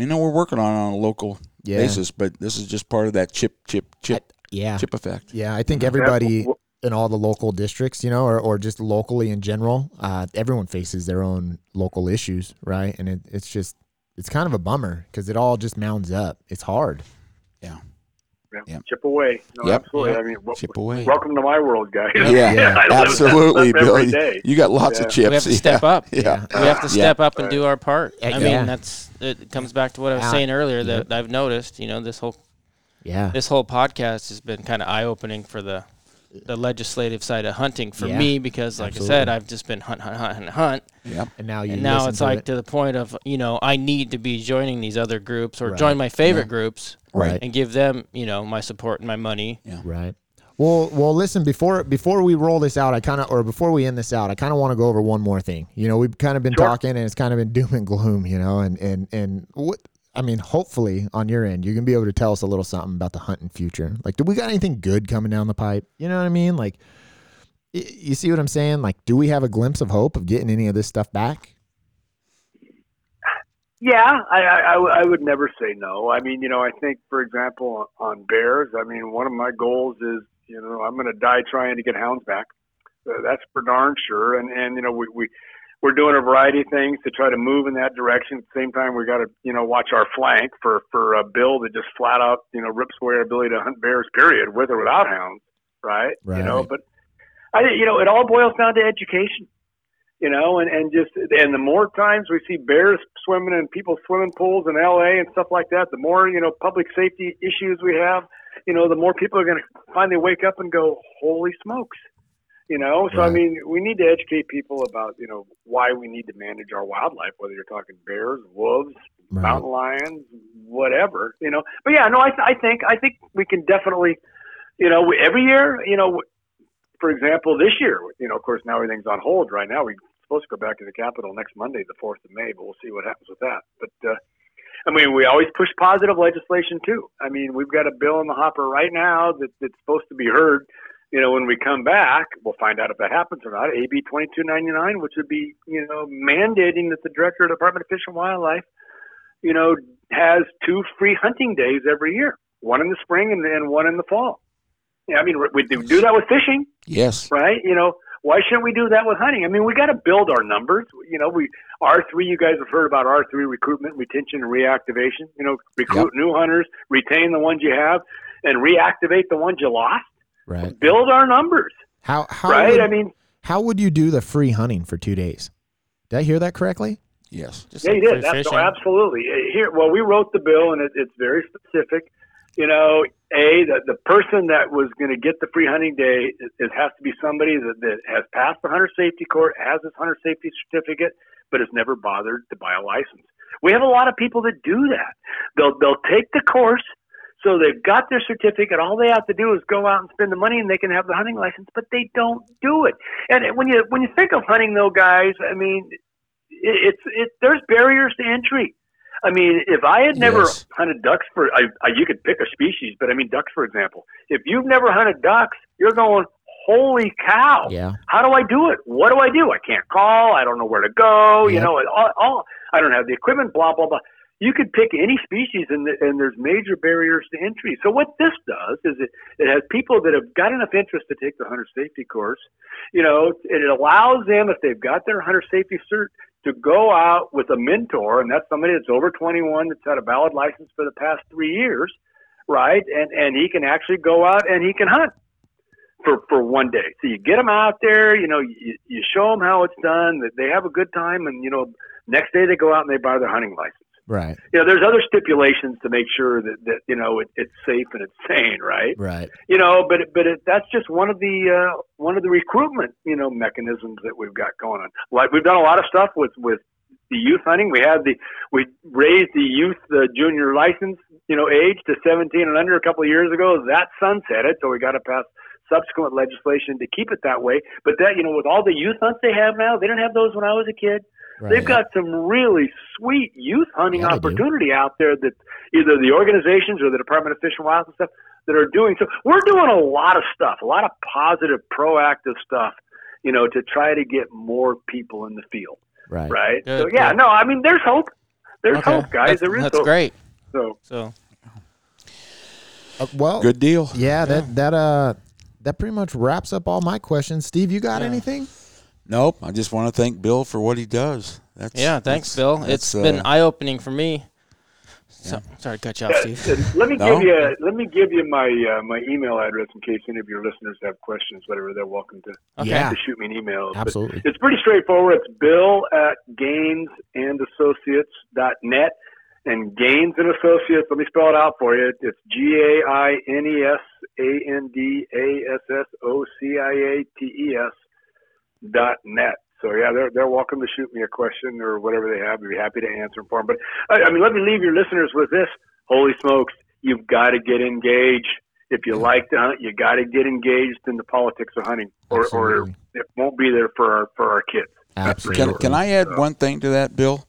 Speaker 3: we know we're working on it on a local
Speaker 1: Yeah.
Speaker 3: basis. But this is just part of that chip, chip, chip,
Speaker 1: yeah.
Speaker 3: chip effect.
Speaker 1: Yeah, I think everybody in all the local districts, you know, or, or just locally in general, uh, everyone faces their own local issues, right? And it, it's just, it's kind of a bummer because it all just mounds up. It's hard.
Speaker 3: Yeah.
Speaker 2: Yeah, Chip away. No,
Speaker 3: Yep.
Speaker 2: absolutely.
Speaker 4: Yep.
Speaker 2: I mean, w-
Speaker 3: Chip away.
Speaker 2: welcome to my world, guys.
Speaker 3: Yeah,
Speaker 1: Yeah.
Speaker 2: I live
Speaker 3: absolutely,
Speaker 2: that
Speaker 3: Bill.
Speaker 2: every day.
Speaker 3: You got lots
Speaker 2: Yeah.
Speaker 3: of chips.
Speaker 4: We have to step
Speaker 3: Yeah.
Speaker 4: up.
Speaker 3: Yeah.
Speaker 4: We have to step up and do our part.
Speaker 1: Yeah,
Speaker 4: I mean,
Speaker 1: yeah.
Speaker 4: that's it comes back to what I was
Speaker 1: Yeah.
Speaker 4: saying earlier that I've noticed. You know, this whole
Speaker 1: Yeah.
Speaker 4: this whole podcast has been kind of eye opening for the the legislative side of hunting for
Speaker 1: Yeah.
Speaker 4: me because, like I said,
Speaker 1: Absolutely.
Speaker 4: I've just been hunt, hunt, hunt, hunt, hunt,
Speaker 3: Yep.
Speaker 1: And now you
Speaker 4: and now
Speaker 1: listen
Speaker 4: it's
Speaker 1: to
Speaker 4: like
Speaker 1: it.
Speaker 4: to the point of you know I need to be joining these other groups or
Speaker 1: Right.
Speaker 4: join my favorite groups
Speaker 1: Right.
Speaker 4: and give them you know my support and my money.
Speaker 1: right. Well, well, listen. Before before we roll this out, I kind of, or before we end this out, I kind of want to go over one more thing. You know, we've kind of been
Speaker 2: Sure.
Speaker 1: talking, and it's kind of been doom and gloom. You know, and and and what I mean, hopefully on your end, you can be able to tell us a little something about the hunting future. Like, do we got anything good coming down the pipe? You know what I mean? Like, you see what I'm saying? Like, do we have a glimpse of hope of getting any of this stuff back?
Speaker 2: Yeah, I, I would never say no. I mean, you know, I think, for example, on, on bears, I mean, one of my goals is, you know, I'm going to die trying to get hounds back. Uh, that's for darn sure. And and you know, we we we're doing a variety of things to try to move in that direction. At the same time, we got to you know watch our flank for for a bill that just flat out you know rips away our ability to hunt bears. Period, with or without hounds. Right. You know, but I you know it all boils down to education you know, and, and just and the more times we see bears swimming in people's swimming pools in LA and stuff like that, the more, you know, public safety issues we have, you know, the more people are gonna finally wake up and go, Holy smokes. You know, so I mean, we need to educate people about, you know, why we need to manage our wildlife, whether you're talking bears, wolves,
Speaker 1: Right.
Speaker 2: mountain lions, whatever, you know. But yeah, no, I, I think I think we can definitely, you know, every year, you know, for example, this year, you know, of course, now everything's on hold right now. We're supposed to go back to the Capitol next Monday, the 4th of May, but we'll see what happens with that. But, uh, I mean, we always push positive legislation too. I mean, we've got a bill in the hopper right now that, that's supposed to be heard. You know, when we come back, we'll find out if that happens or not. AB 2299, which would be, you know, mandating that the director of the Department of Fish and Wildlife, you know, has two free hunting days every year, one in the spring and, and one in the fall. Yeah, I mean, we do do that with fishing
Speaker 3: Yes.
Speaker 2: right? You know, why shouldn't we do that with hunting? I mean, we got to build our numbers. You know, we R three. You guys have heard about R three recruitment, retention, and reactivation. You know, recruit new hunters, retain the ones you have, and reactivate the ones you lost.
Speaker 1: Right.
Speaker 2: Build our numbers,
Speaker 1: How how
Speaker 2: right?
Speaker 1: would,
Speaker 2: I mean,
Speaker 1: how would you do the free hunting for two days? Did I hear that correctly?
Speaker 3: Yes.
Speaker 4: Just
Speaker 2: yeah,
Speaker 4: like
Speaker 2: you did. That's, absolutely. Uh, Here, well, we wrote the bill, and it, it's very specific. You know, a the, the person that was going to get the free hunting day, it, it has to be somebody that, that has passed the hunter safety court, has his hunter safety certificate, but has never bothered to buy a license. We have a lot of people that do that. They'll they'll take the course, so they've got their certificate. All they have to do is go out and spend the money, and they can have the hunting license. But they don't do it. And when you when you think of hunting, though, guys, I mean, it, it's it. There's barriers to entry. I mean, if I had never
Speaker 3: Yes.
Speaker 2: hunted ducks for, I, I, you could pick a species, but I mean, ducks, for example. If you've never hunted ducks, you're going, holy cow!
Speaker 1: Yeah.
Speaker 2: How do I do it? What do I do? I can't call. I don't know where to go. You know, all, all I don't have the equipment. Blah blah blah. You could pick any species, and, the, and there's major barriers to entry. So what this does is it, it has people that have got enough interest to take the hunter safety course. You know, and it allows them if they've got their hunter safety cert to go out with a mentor, and that's somebody that's over 21 that's had a valid license for the past three years, right? And and he can actually go out and he can hunt for for one day. So you get them out there, you know, you, you show them how it's done, that they have a good time, and you know, next day they go out and they buy their hunting license.
Speaker 1: Right.
Speaker 2: You know, there's other stipulations to make sure that that you know it, it's safe and it's sane, right?
Speaker 1: Right.
Speaker 2: you know but but it, that's just one of the uh, one of the recruitment you know mechanisms that we've got going on like we've done a lot of stuff with with the youth hunting we had the we raised the youth the junior license you know age to 17 and under a couple of years ago that sunsetted so we got to pass subsequent legislation to keep it that way but that you know with all the youth hunts they have now they didn't have those when i was a kid
Speaker 1: Right.
Speaker 2: They've got some really sweet youth hunting
Speaker 1: Yeah,
Speaker 2: opportunity out there that either the organizations or the Department of Fish and Wildlife and stuff that are doing. So we're doing a lot of stuff, a lot of positive, proactive stuff, you know, to try to get more people in the field,
Speaker 1: right.
Speaker 2: right?
Speaker 4: Good,
Speaker 2: so yeah,
Speaker 4: good.
Speaker 2: no, I mean, there's hope. There's
Speaker 4: Okay.
Speaker 2: hope, guys.
Speaker 4: That's,
Speaker 2: there is
Speaker 4: that's
Speaker 2: hope.
Speaker 4: great.
Speaker 2: So
Speaker 4: So
Speaker 1: Uh, well,
Speaker 3: Good deal.
Speaker 1: Yeah, that that uh that pretty much wraps up all my questions. Steve, you got
Speaker 4: Yeah.
Speaker 1: anything?
Speaker 3: Nope. I just want to thank Bill for what he does. That's
Speaker 4: yeah, thanks,
Speaker 3: that's-
Speaker 4: Bill.
Speaker 3: that's,
Speaker 4: It's been
Speaker 3: uh,
Speaker 4: eye opening for me. So, Sorry to cut you off, Steve.
Speaker 2: uh, let me
Speaker 3: No?
Speaker 2: give you let me give you my uh, my email address in case any of your listeners have questions. Whatever, they're welcome to,
Speaker 4: Okay.
Speaker 1: Yeah.
Speaker 2: to shoot me an email. But
Speaker 1: Absolutely.
Speaker 2: It's pretty straightforward. It's bill at gainesandassociates.net. And Gaines and Associates, let me spell it out for you. It's G A I N E S A N D A S S O C I A T E S dot net. So yeah, they're they're welcome to shoot me a question or whatever they have. I'd be happy to answer them for them. But I, I mean, let me leave your listeners with this: Holy smokes, you've got to get engaged. if you like to hunt, you got to get engaged in the politics of hunting, or, or it won't be there for our for our kids.
Speaker 1: Absolutely.
Speaker 3: Can, can I add one thing to that, Bill?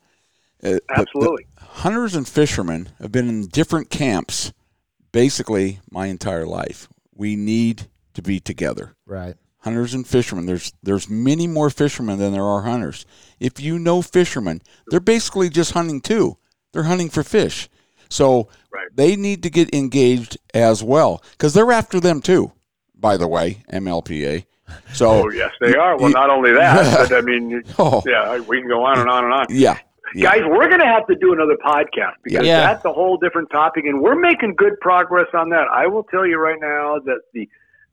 Speaker 3: Uh, the- the
Speaker 2: Absolutely.
Speaker 3: hunters and fishermen have been in different camps basically my entire life. We need to be together.
Speaker 1: Right.
Speaker 3: Hunters and fishermen. There's there's many more fishermen than there are hunters. If you know fishermen, they're basically just hunting too. They're hunting for fish. So
Speaker 2: Right.
Speaker 3: they need to get engaged as well because they're after them too. By the way, MLPA. So
Speaker 2: Oh yes, they are. Well, not only that, but I mean,
Speaker 3: Oh.
Speaker 2: yeah, we can go on and on and on.
Speaker 3: yeah, yeah.
Speaker 2: Guys, we're going to have to do another podcast because
Speaker 4: Yeah.
Speaker 2: that's a whole different topic, and we're making good progress on that. I will tell you right now that the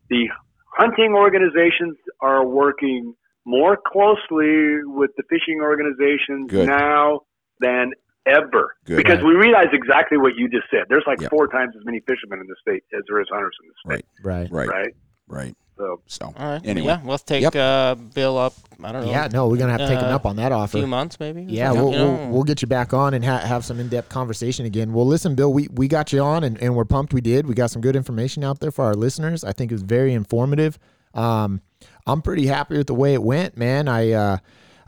Speaker 2: the hunting organizations are working more closely with the fishing organizations
Speaker 3: Good.
Speaker 2: now than ever
Speaker 3: Good.
Speaker 2: because we realize exactly what you just said. There's like
Speaker 3: Yeah.
Speaker 2: four times as many fishermen in the state as there is hunters in the state,
Speaker 1: Right.
Speaker 3: right,
Speaker 2: right?
Speaker 3: right.
Speaker 2: So
Speaker 3: So
Speaker 4: All right.
Speaker 3: Anyway.
Speaker 4: Yeah, we'll take
Speaker 3: Yep.
Speaker 4: uh, Bill up. I don't know.
Speaker 1: Yeah, no, we're gonna have to take him
Speaker 4: Uh,
Speaker 1: up on that
Speaker 4: a
Speaker 1: offer.
Speaker 4: few months maybe.
Speaker 1: Yeah, we'll,
Speaker 4: you know?
Speaker 1: we'll we'll get you back on and ha- have some in depth conversation again. Well, listen, Bill, we, we got you on and, and we're pumped we did. We got some good information out there for our listeners. I think it was very informative. Um, I'm pretty happy with the way it went, man. I uh,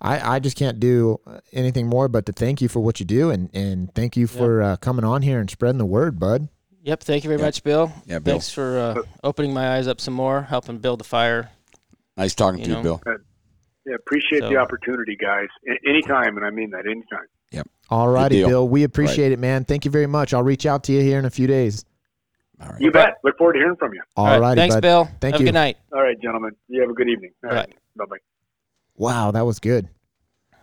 Speaker 1: I, I just can't do anything more but to thank you for what you do and, and thank you for uh, coming on here and spreading the word, bud.
Speaker 4: Yep. Thank you very much, Bill.
Speaker 3: Yeah, Bill.
Speaker 4: Thanks for uh, opening my eyes up some more, helping build the fire.
Speaker 3: nice talking
Speaker 4: You
Speaker 3: to you,
Speaker 4: know.
Speaker 3: Bill.
Speaker 2: yeah, appreciate the opportunity, guys. A- anytime, and I mean that anytime. Yep.
Speaker 1: All righty. Bill. We appreciate it, man. Thank you very much. I'll reach out to you here in a few days.
Speaker 3: All right.
Speaker 2: You bet. Look forward to hearing from you.
Speaker 1: All righty,
Speaker 4: Thanks,
Speaker 1: bud.
Speaker 4: Bill.
Speaker 1: Thank
Speaker 4: Have
Speaker 1: you.
Speaker 4: a good night.
Speaker 2: All right, gentlemen. You have a good evening. All right. Bye bye.
Speaker 1: Wow, that was good.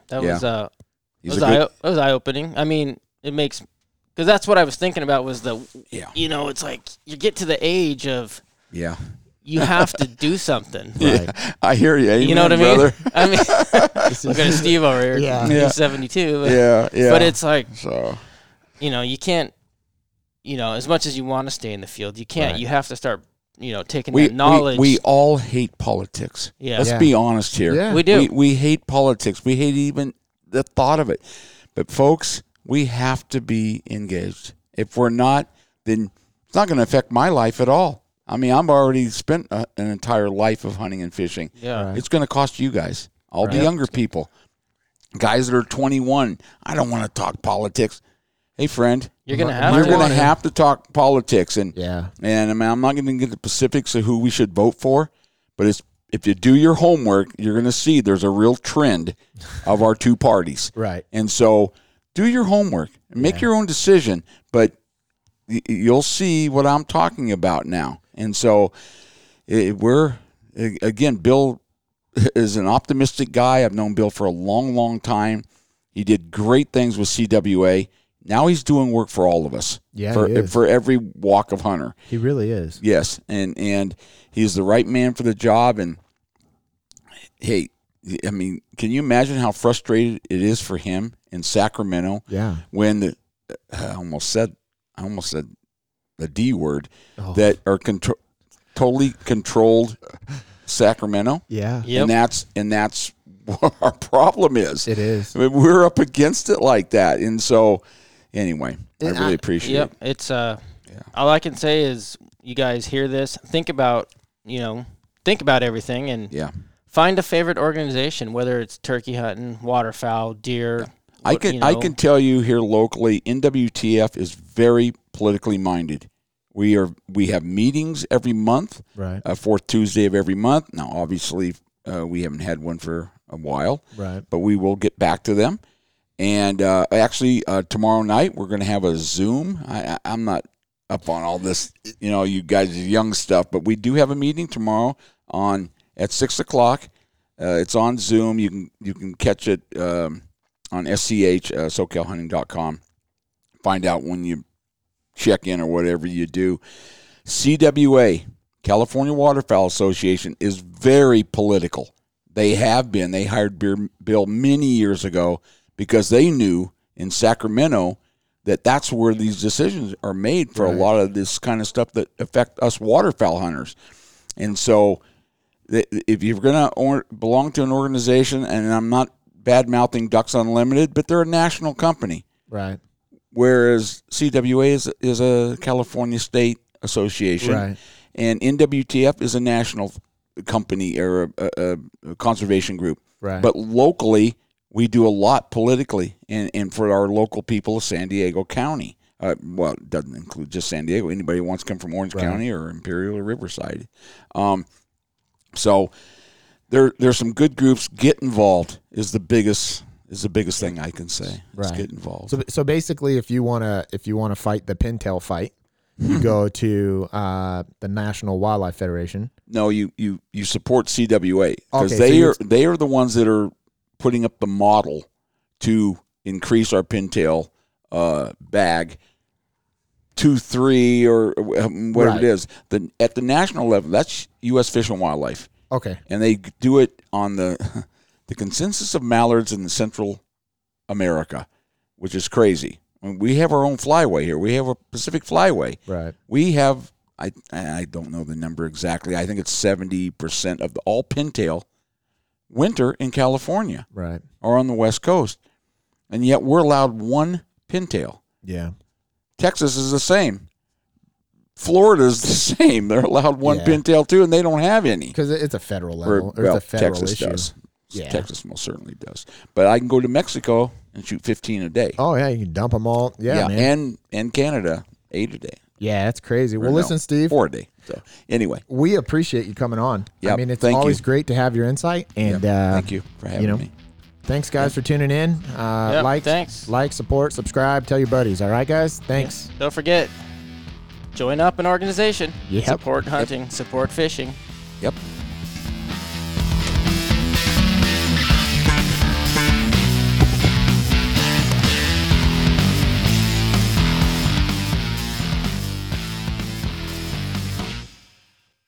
Speaker 4: That
Speaker 3: Yeah.
Speaker 4: was uh,
Speaker 3: He's
Speaker 4: was
Speaker 3: a good,
Speaker 4: eye, that was eye opening. I mean, it makes because that's what I was thinking about was the
Speaker 3: Yeah.
Speaker 4: you know it's like you get to the age of
Speaker 3: yeah.
Speaker 4: you have to do something.
Speaker 1: Right.
Speaker 3: I hear you.
Speaker 4: You know what I mean?
Speaker 3: brother.
Speaker 4: I mean, look at Steve over here.
Speaker 1: Yeah.
Speaker 3: Yeah.
Speaker 4: He's 72. But,
Speaker 3: Yeah, yeah.
Speaker 4: but it's like,
Speaker 3: so
Speaker 4: you know, you can't, you know, as much as you want to stay in the field, you can't.
Speaker 1: Right.
Speaker 4: You have to start, you know, taking
Speaker 3: we,
Speaker 4: that knowledge.
Speaker 3: we we all hate politics.
Speaker 4: Yeah.
Speaker 3: Let's
Speaker 1: Yeah.
Speaker 3: be honest here.
Speaker 1: Yeah.
Speaker 4: We do.
Speaker 3: We, we hate politics. We hate even the thought of it. But folks, we have to be engaged. If we're not, then it's not going to affect my life at all. I mean, I've already spent a, an entire life of hunting and fishing.
Speaker 4: yeah.
Speaker 1: Right.
Speaker 3: It's going to cost you guys, all the younger people, guys that are 21. I don't want to talk politics. Hey, friend,
Speaker 4: You're going to have
Speaker 3: you're
Speaker 4: to.
Speaker 3: going
Speaker 1: wanna-
Speaker 3: have to talk politics, and
Speaker 1: Yeah.
Speaker 3: and I mean, I'm not going to get the specifics of who we should vote for, but it's if you do your homework, you're going to see there's a real trend of our two parties,
Speaker 1: Right.
Speaker 3: and so do your homework and make
Speaker 1: Yeah.
Speaker 3: your own decision. But you'll see what I'm talking about now, and so it, we're again, Bill is an optimistic guy. I've known Bill for a long, long time. He did great things with CWA. Now he's doing work for all of us.
Speaker 1: Yeah,
Speaker 3: for for every walk of hunter.
Speaker 1: He really is.
Speaker 3: Yes, and and he's the right man for the job. And hey, I mean, can you imagine how frustrated it is for him in Sacramento
Speaker 1: Yeah.
Speaker 3: when the I almost said I almost said the D word
Speaker 1: Oh.
Speaker 3: that are contro- totally controlled Sacramento,
Speaker 1: Yeah.
Speaker 4: Yep.
Speaker 3: and that's and that's what our problem is.
Speaker 1: It is.
Speaker 3: I mean, we're up against it like that, and so anyway, I
Speaker 1: And
Speaker 3: really
Speaker 1: I-
Speaker 3: appreciate
Speaker 4: Yep.
Speaker 3: it.
Speaker 4: It's uh,
Speaker 3: Yeah.
Speaker 4: all I can say is you guys hear this, think about, you know, think about everything and
Speaker 3: Yeah.
Speaker 4: find a favorite organization, whether it's turkey hunting, waterfowl, deer.
Speaker 3: I can
Speaker 4: you
Speaker 3: I can tell you here locally, NWTF is very politically minded. We are we have meetings every month,
Speaker 1: Right.
Speaker 3: uh, fourth Tuesday of every month. Now, obviously, uh, we haven't had one for a while,
Speaker 1: Right.
Speaker 3: but we will get back to them. And uh, actually, uh, tomorrow night we're going to have a Zoom. I, I, I'm not up on all this, you know, you guys' young stuff, but we do have a meeting tomorrow on at six o'clock. Uh, it's on Zoom. You can you can catch it um, on SCH uh, SoCalHunting.com. Find out when you check in or whatever you do. CWA California Waterfowl Association is very political. They have been. They hired Beer- Bill many years ago because they knew in Sacramento that that's where these decisions are made for
Speaker 1: Right.
Speaker 3: a lot of this kind of stuff that affect us waterfowl hunters. And so, if you're going to belong to an organization, and I'm not bad mouthing Ducks Unlimited, but they're a national company,
Speaker 1: Right.
Speaker 3: whereas CWA is is a California state association,
Speaker 1: Right.
Speaker 3: and NWTF is a national company or a, a, a conservation group.
Speaker 1: Right.
Speaker 3: But locally, we do a lot politically, and, and for our local people of San Diego County. Uh, well, it doesn't include just San Diego. Anybody who wants to come from Orange
Speaker 1: Right.
Speaker 3: County or Imperial or Riverside. Um, so there, there's some good groups. Get involved is the biggest is the biggest thing I can say. Is
Speaker 1: Right.
Speaker 3: get involved.
Speaker 1: So, so basically, if you want to, if you want to fight the pintail fight, you go to uh, the National Wildlife Federation.
Speaker 3: No, you you you support CWA because
Speaker 1: Okay,
Speaker 3: they
Speaker 1: you-
Speaker 3: are they are the ones that are putting up the model to increase our pintail uh, bag to three or um, whatever
Speaker 1: Right.
Speaker 3: it is. The at the national level, that's U.S. Fish and Wildlife,
Speaker 1: Okay.
Speaker 3: and they do it on the the consensus of mallards in Central America, which is crazy. I mean, We have our own flyway here. We have a Pacific Flyway
Speaker 1: Right.
Speaker 3: we have I I don't know the number exactly. I think it's seventy percent of the, all pintail winter in California
Speaker 1: Right.
Speaker 3: or on the West Coast, and yet we're allowed one pintail.
Speaker 1: Yeah.
Speaker 3: Texas is the same. Florida is the same. They're allowed one
Speaker 1: Yeah.
Speaker 3: pintail too, and they don't have any.
Speaker 1: Because it's a federal level. Or it's
Speaker 3: well,
Speaker 1: a federal
Speaker 3: Texas
Speaker 1: issue.
Speaker 3: does.
Speaker 1: Yeah.
Speaker 3: Texas most certainly does. But I can go to Mexico and shoot fifteen a day.
Speaker 1: Oh yeah, you can dump them all. Yeah, man.
Speaker 3: and and Canada eight a day.
Speaker 1: yeah, that's crazy. Well,
Speaker 3: no,
Speaker 1: listen, Steve,
Speaker 3: four a day. So anyway,
Speaker 1: we appreciate you coming on. Yeah,
Speaker 3: I
Speaker 1: mean, it's
Speaker 3: thank
Speaker 1: always
Speaker 3: you.
Speaker 1: great to have your insight. And uh,
Speaker 3: thank you for having
Speaker 1: you know,
Speaker 3: me.
Speaker 1: thanks, guys, for tuning in. Uh,
Speaker 4: Yep,
Speaker 1: like,
Speaker 4: thanks.
Speaker 1: like, support, subscribe, tell your buddies. All right, guys. Thanks.
Speaker 4: Don't forget, join up an organization.
Speaker 1: Yep.
Speaker 4: Support hunting, support fishing.
Speaker 3: Yep.